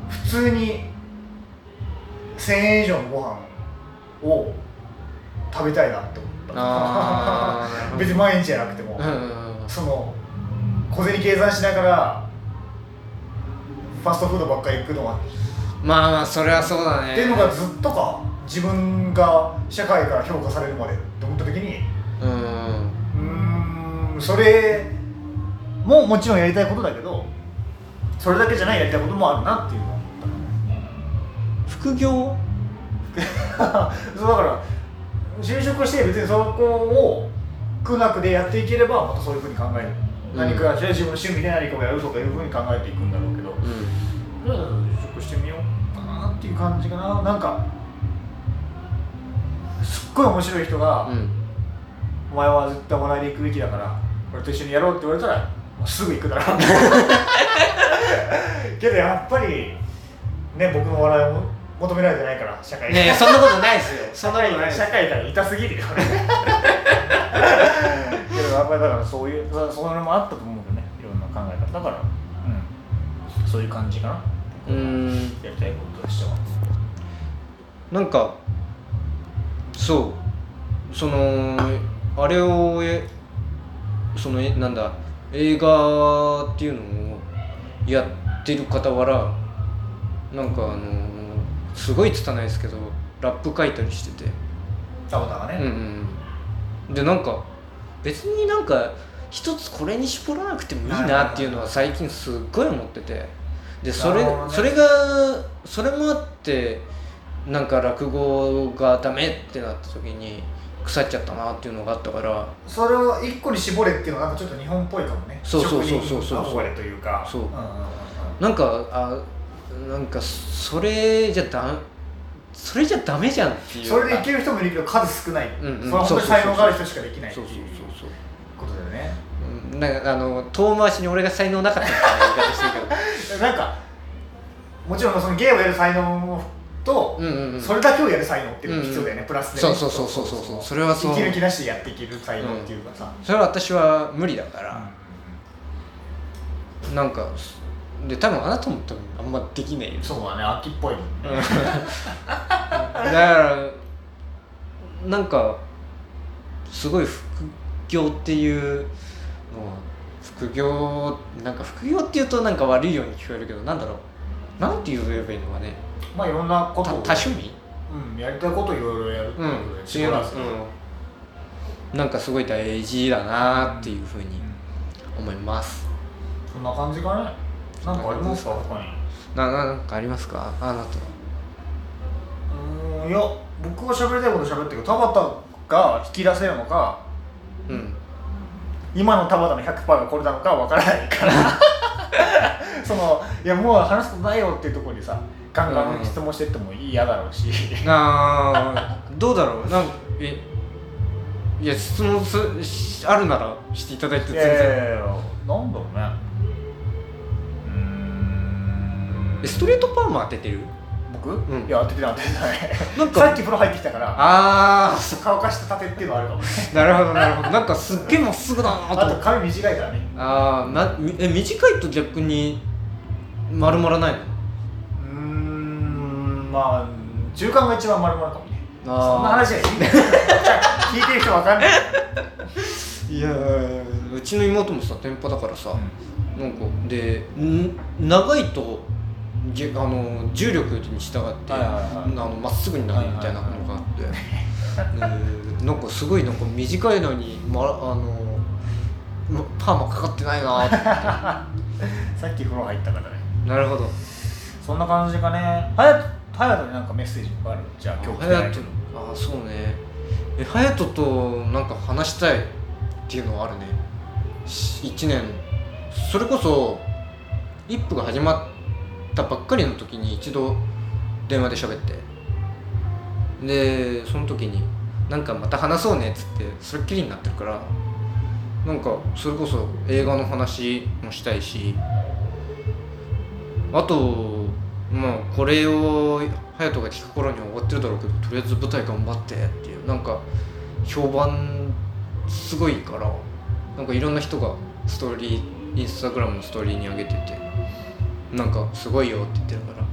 普通に1000円以上のご飯を食べたいなって思った。別に毎日じゃなくても、うんうんうん。その小銭計算しながらファストフードばっかり行くのは。まあまあそれはそうだね。っていうのがずっとか自分が社会から評価されるまでって思った時に。うん。うーんそれももちろんやりたいことだけどそれだけじゃないやりたいこともあるなっていうのは副業？た そうだから就職して別にそこを苦なくでやっていければまたそういうふうに考える、うん。何か自分の趣味で何かをやるとかいうふうに考えていくんだろうけど、うん。うん就職してみようかなっていう感じかな。なんかすっごい面白い人が、うん。お前は絶対お笑いで行くべきだから俺と一緒にやろうって言われたらすぐ行くだろ。う けどやっぱりね僕の笑いを求められてないから社会。ねえそんなことないですよ。そ社会んなことない社会から痛すぎるよ。ねけどやっぱりだからそういうそそういうのもあったと思うけどね。いろんな考え方。だから、うん、そういう感じかな。うーん。やりたいこととしては。なんかそう。そのあれをえそのえなんだ映画っていうのをやってる傍らなんかあのすごい拙いですけどラップ書いたりしてて。田畑がね、うんうんでなんか別になんか一つこれに絞らなくてもいいなっていうのは最近すっごい思ってて。でそれね。それがそれもあってなんか落語がダメってなった時に腐っちゃったなっていうのがあったから。それを一個に絞れっていうのはなんかちょっと日本っぽいかもね。そうそうそうそうそう。職人憧れというか。そう。んんんうん。なんかあなんかそれじゃだそれじゃダメじゃんっていうそれでいける人もいるけど数少ない、うんうん。それは本当に才能がある人しかできないってそいううそうそうことだよね。そううんなんかあの遠回しに俺が才能なかったみたいな言い方してるけど。なんかもちろんその芸をやる才能と、うんうんうん。それだけをやる才能っていうのが必要だよね、プラスで、ね、そうそうそうそうそう。そうそれはそう。息抜きなしでやっていける才能っていうかさ、それは私は無理だから、なんかで多分あなたも多分あんまできないよ。そうだね秋っぽいもんね、だからなんかすごい副業っていうのは副業なんか副業っていうとなんか悪いように聞こえるけどなんだろう。なんて言えばいいのかね。まあいろんなこと多趣味？うん、やりたいことをいろいろやるってうんことでうのは絞らずにうん。なんかすごい大事だなっていうふうに思います。そんな感じかねなんかありますか？他になななんかありますか？あなた。はうーんいや僕は喋りたいこと喋ってるけど田畑が引き出せるのかうん。今の田畑の100%がこれなのかわからないから。そのいやもう話すことないよっていうところにさガンガン質問してっても嫌だろうし、あーどうだろう？なんえいや質問すしあるならしていただいてい全然。やいやいやなんだろうねえストレートパーマ当ててる？僕、ん。いや当ててない当ててない。なんか。さっき風呂入ってきたからあ乾かしたてっていうのはあるかも なるほどなるほど。なんかすっげえまっすぐだなと。あと髪短いからね。あーなみえ短いと逆に丸まらないの？うーんまあ中間が一番丸々かもね。そんな話はいいんだよ聞いてる人わかんない。いやーうちの妹もさ天パだからさ、なんかでん長いとげあの重力に従って、まっすぐになるみたいなのがあって、でなんかすごいなんか短いのに、ま、あのまパーマかかってないなーって。さっき風呂入ったからね。なるほど。そんな感じかね。はやとはやとになんかメッセージがある？じゃあ今日来てないけど。ああそうね。え隼人となんか話したいっていうのはあるね。1年。それこそ一夫が始まったばっかりの時に一度電話で喋って。でその時になんかまた話そうねっつってそれっきりになってるからなんかそれこそ映画の話もしたいしあとまあこれを隼人が聞く頃には終わってるだろうけどとりあえず舞台頑張ってっていうなんか評判すごいからなんかいろんな人がストーリーインスタグラムのストーリーに上げてて。なんかすごいよって言ってるから。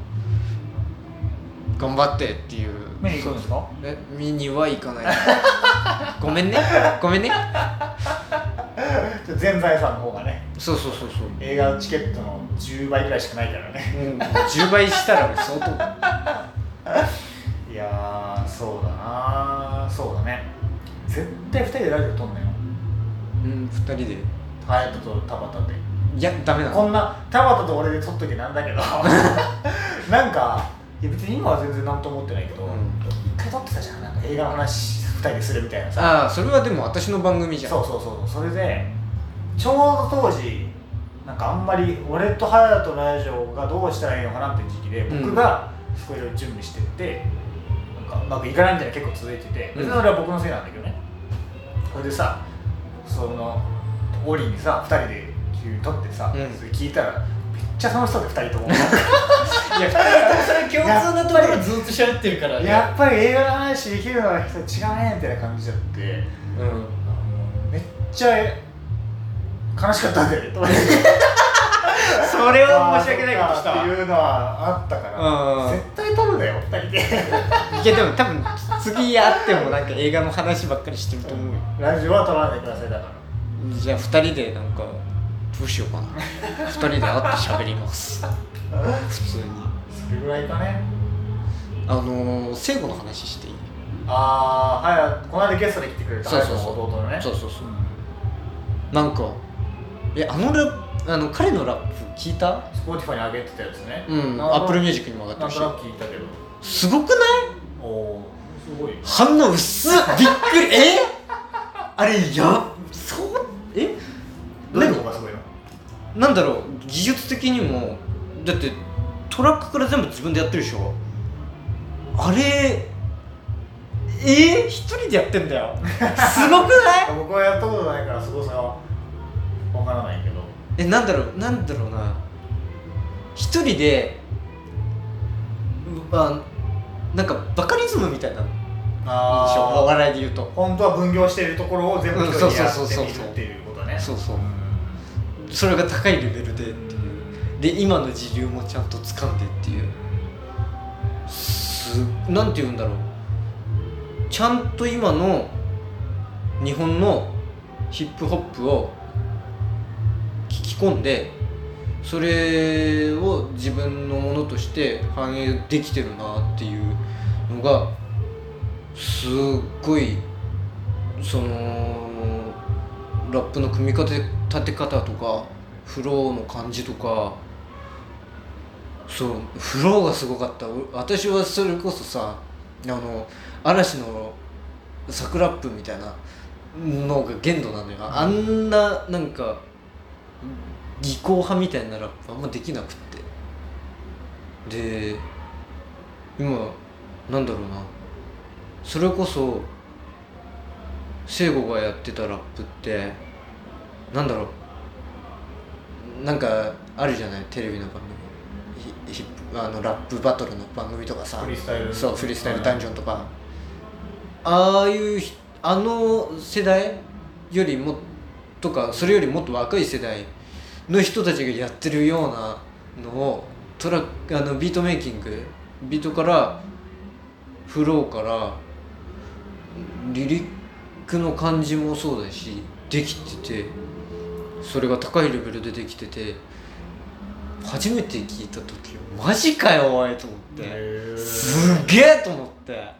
頑張ってっていう。見に行くんですか？え見には行かない。ごめんね。ごめんね。全財産の方がね。そうそうそうそう。映画チケットの10倍ぐらいしかないからね。うん。10倍したら相当。いやーそうだなそうだね。絶対2人でラジオ撮んなよ。うん2人で。隼人と田畑でいやダメなのこんな田畑と俺で撮っときなんだけど。なんかいや別に今は全然何とも思ってないけど、うん。一回撮ってたじゃん。なんか映画の話2人でするみたいなさ。ああそれはでも私の番組じゃん。そうそうそうそれでちょうど当時なんかあんまり俺と隼人のラジオがどうしたらいいのかなっていう時期でうん。僕がすごいいろいろ準備してってなんかうまくいかないみたいなの結構続いてて。うん。別にそれは僕のせいなんだけどね。それでさそのオリにさ2人で急に撮ってさ、うん。それ聞いたらめっちゃ楽しそうで2人とも。いや2人ともそれ共通なところずっと喋ってるからね。やっぱり映画の話できるのは人違うねみたいな感じだって。うん。めっちゃ悲しかったんだよねそれは申し訳ないことしたわ。っていうのはあったから。うん。絶対撮るだよ2人で。いやでも多分次会ってもなんか映画の話ばっかりしてると思うよ。ラジオは撮らないでくださいだから。じゃあ2人でなんかどうしようかな。2人で会って喋ります。普通に。それぐらいかね。あのー、聖子の話していい？ああはいこの間ゲストで来てくれたそうそうそう。弟のね。そうそうそう。なんかえあのラあの彼のラップ聞いた？ Spotify に上げてたやつね。うん Apple Music にも上がってるし。なん聞いたけど。すごくない？おおすごい反応薄っ。びっくり。え？あれやそう？え？どういうとこがすごいの？なんだろう技術的にもだってトラックから全部自分でやってるでしょ？あれえー、一人でやってんだよ。すごくない？僕はやったことないからすごさはわからないけど。えなんだろうなんだろうな。一人でうあなんかバカリズムみたいな印象お笑いで言うと。本当は分業しているところを全部一人でやってみるっていうことね。そうそうそれが高いレベルでっていう。で今の時流もちゃんと掴んでっていう。すなんて言うんだろう。ちゃんと今の日本のヒップホップを聞き込んでそれを自分のものとして反映できてるなっていうのがすっごいそのラップの組み立て立て方とかフローの感じとかそうフローがすごかった。う私はそれこそさあの嵐のサクラップみたいなのが限度なのよ。あんななんか技巧派みたいなラップあんまできなくって。で今なんだろうな。それこそ聖子がやってたラップってなんだろう。なんかあるじゃない？テレビの番組。ヒあのラップバトルの番組とかさ。フリースタイル。そうフリースタイルダンジョンとか。ああいうひあの世代よりもとかそれよりもっと若い世代の人たちがやってるようなのをトラあのビートメイキングビートからフローからリリックの感じもそうだしできててそれが高いレベルでできてて初めて聞いた時マジかよおいと思って。すげえと思って。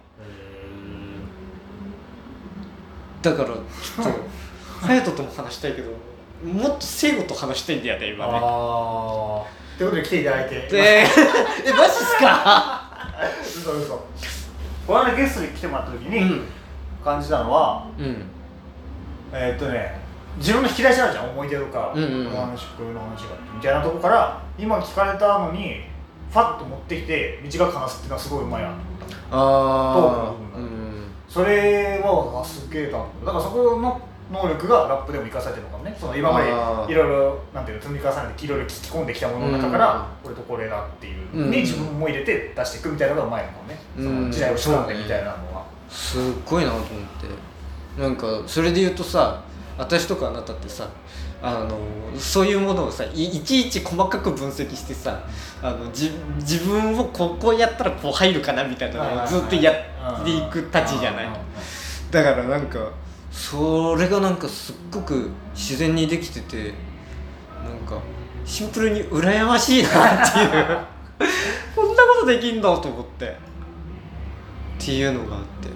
だからちょっと 隼人とも話したいけどもっと聖子と話したいんだよね今ね。ああということで来ていただいて。でえマジっすか？嘘嘘。この間ゲストに来てもらった時うにん。感じたのは、うん。えーっとね自分の引き出しあるじゃん思い出とか、うんうんうん。この話こういうの話がみたいなとこから今聞かれたのにファッと持ってきて短く話すっていうのはすごいうまいなと思ったああトークの部分がそれはあすげえなとだからそこの能力がラップでも生かされてるのかもね。その今までいろいろなんていうの積み重ねていろいろ聞き込んできたものの中から、これとこれだっていう、うんに自分も入れて出していくみたいなのがうまいのかもね、うんその時代を掴んでみたいなのは、すっごいなと思って。なんかそれで言うとさ私とかあなたってさあのそういうものをさいいちいち細かく分析してさあのじ自分をここやったらこう入るかなみたいなのをずっとやっていくたちじゃない？だからなんかそれがなんかすっごく自然にできててなんかシンプルに羨ましいなっていう。こんなことできんだと思って。っていうのがあって。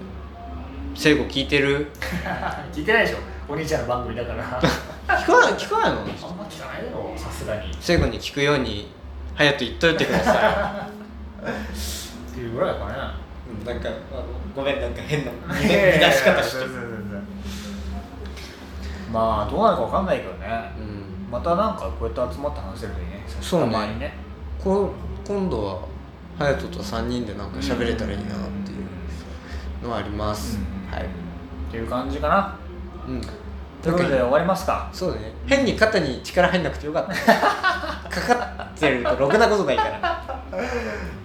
聖子聞いてる？聞いてないでしょお兄ちゃんの番組だから。あん聞かない聞かないのま聞かないよ。さすがに。っ聖子に聞くように隼人言っといてくださていうぐらいかね。い、うん、なんかあのごめんなんか変な見出し方して全然全然。まあどうなるかわかんないけどね。うん。またなんかこうやって集まって話せるといいね。そうね。ね。こ今度は隼人と3人でなんか喋れたらいいなっていうのはあります、はい、っていう感じかなうん、ということで終わりますか。そうだね。変に肩に力入んなくてよかった。かかってるとろくなことないから。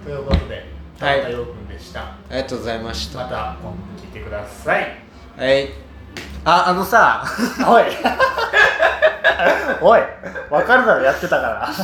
ということではい。田中陽君でした。ありがとうございました。また今度聞いてください。はい。ああのさ。おい。おい。分かるだろやってたから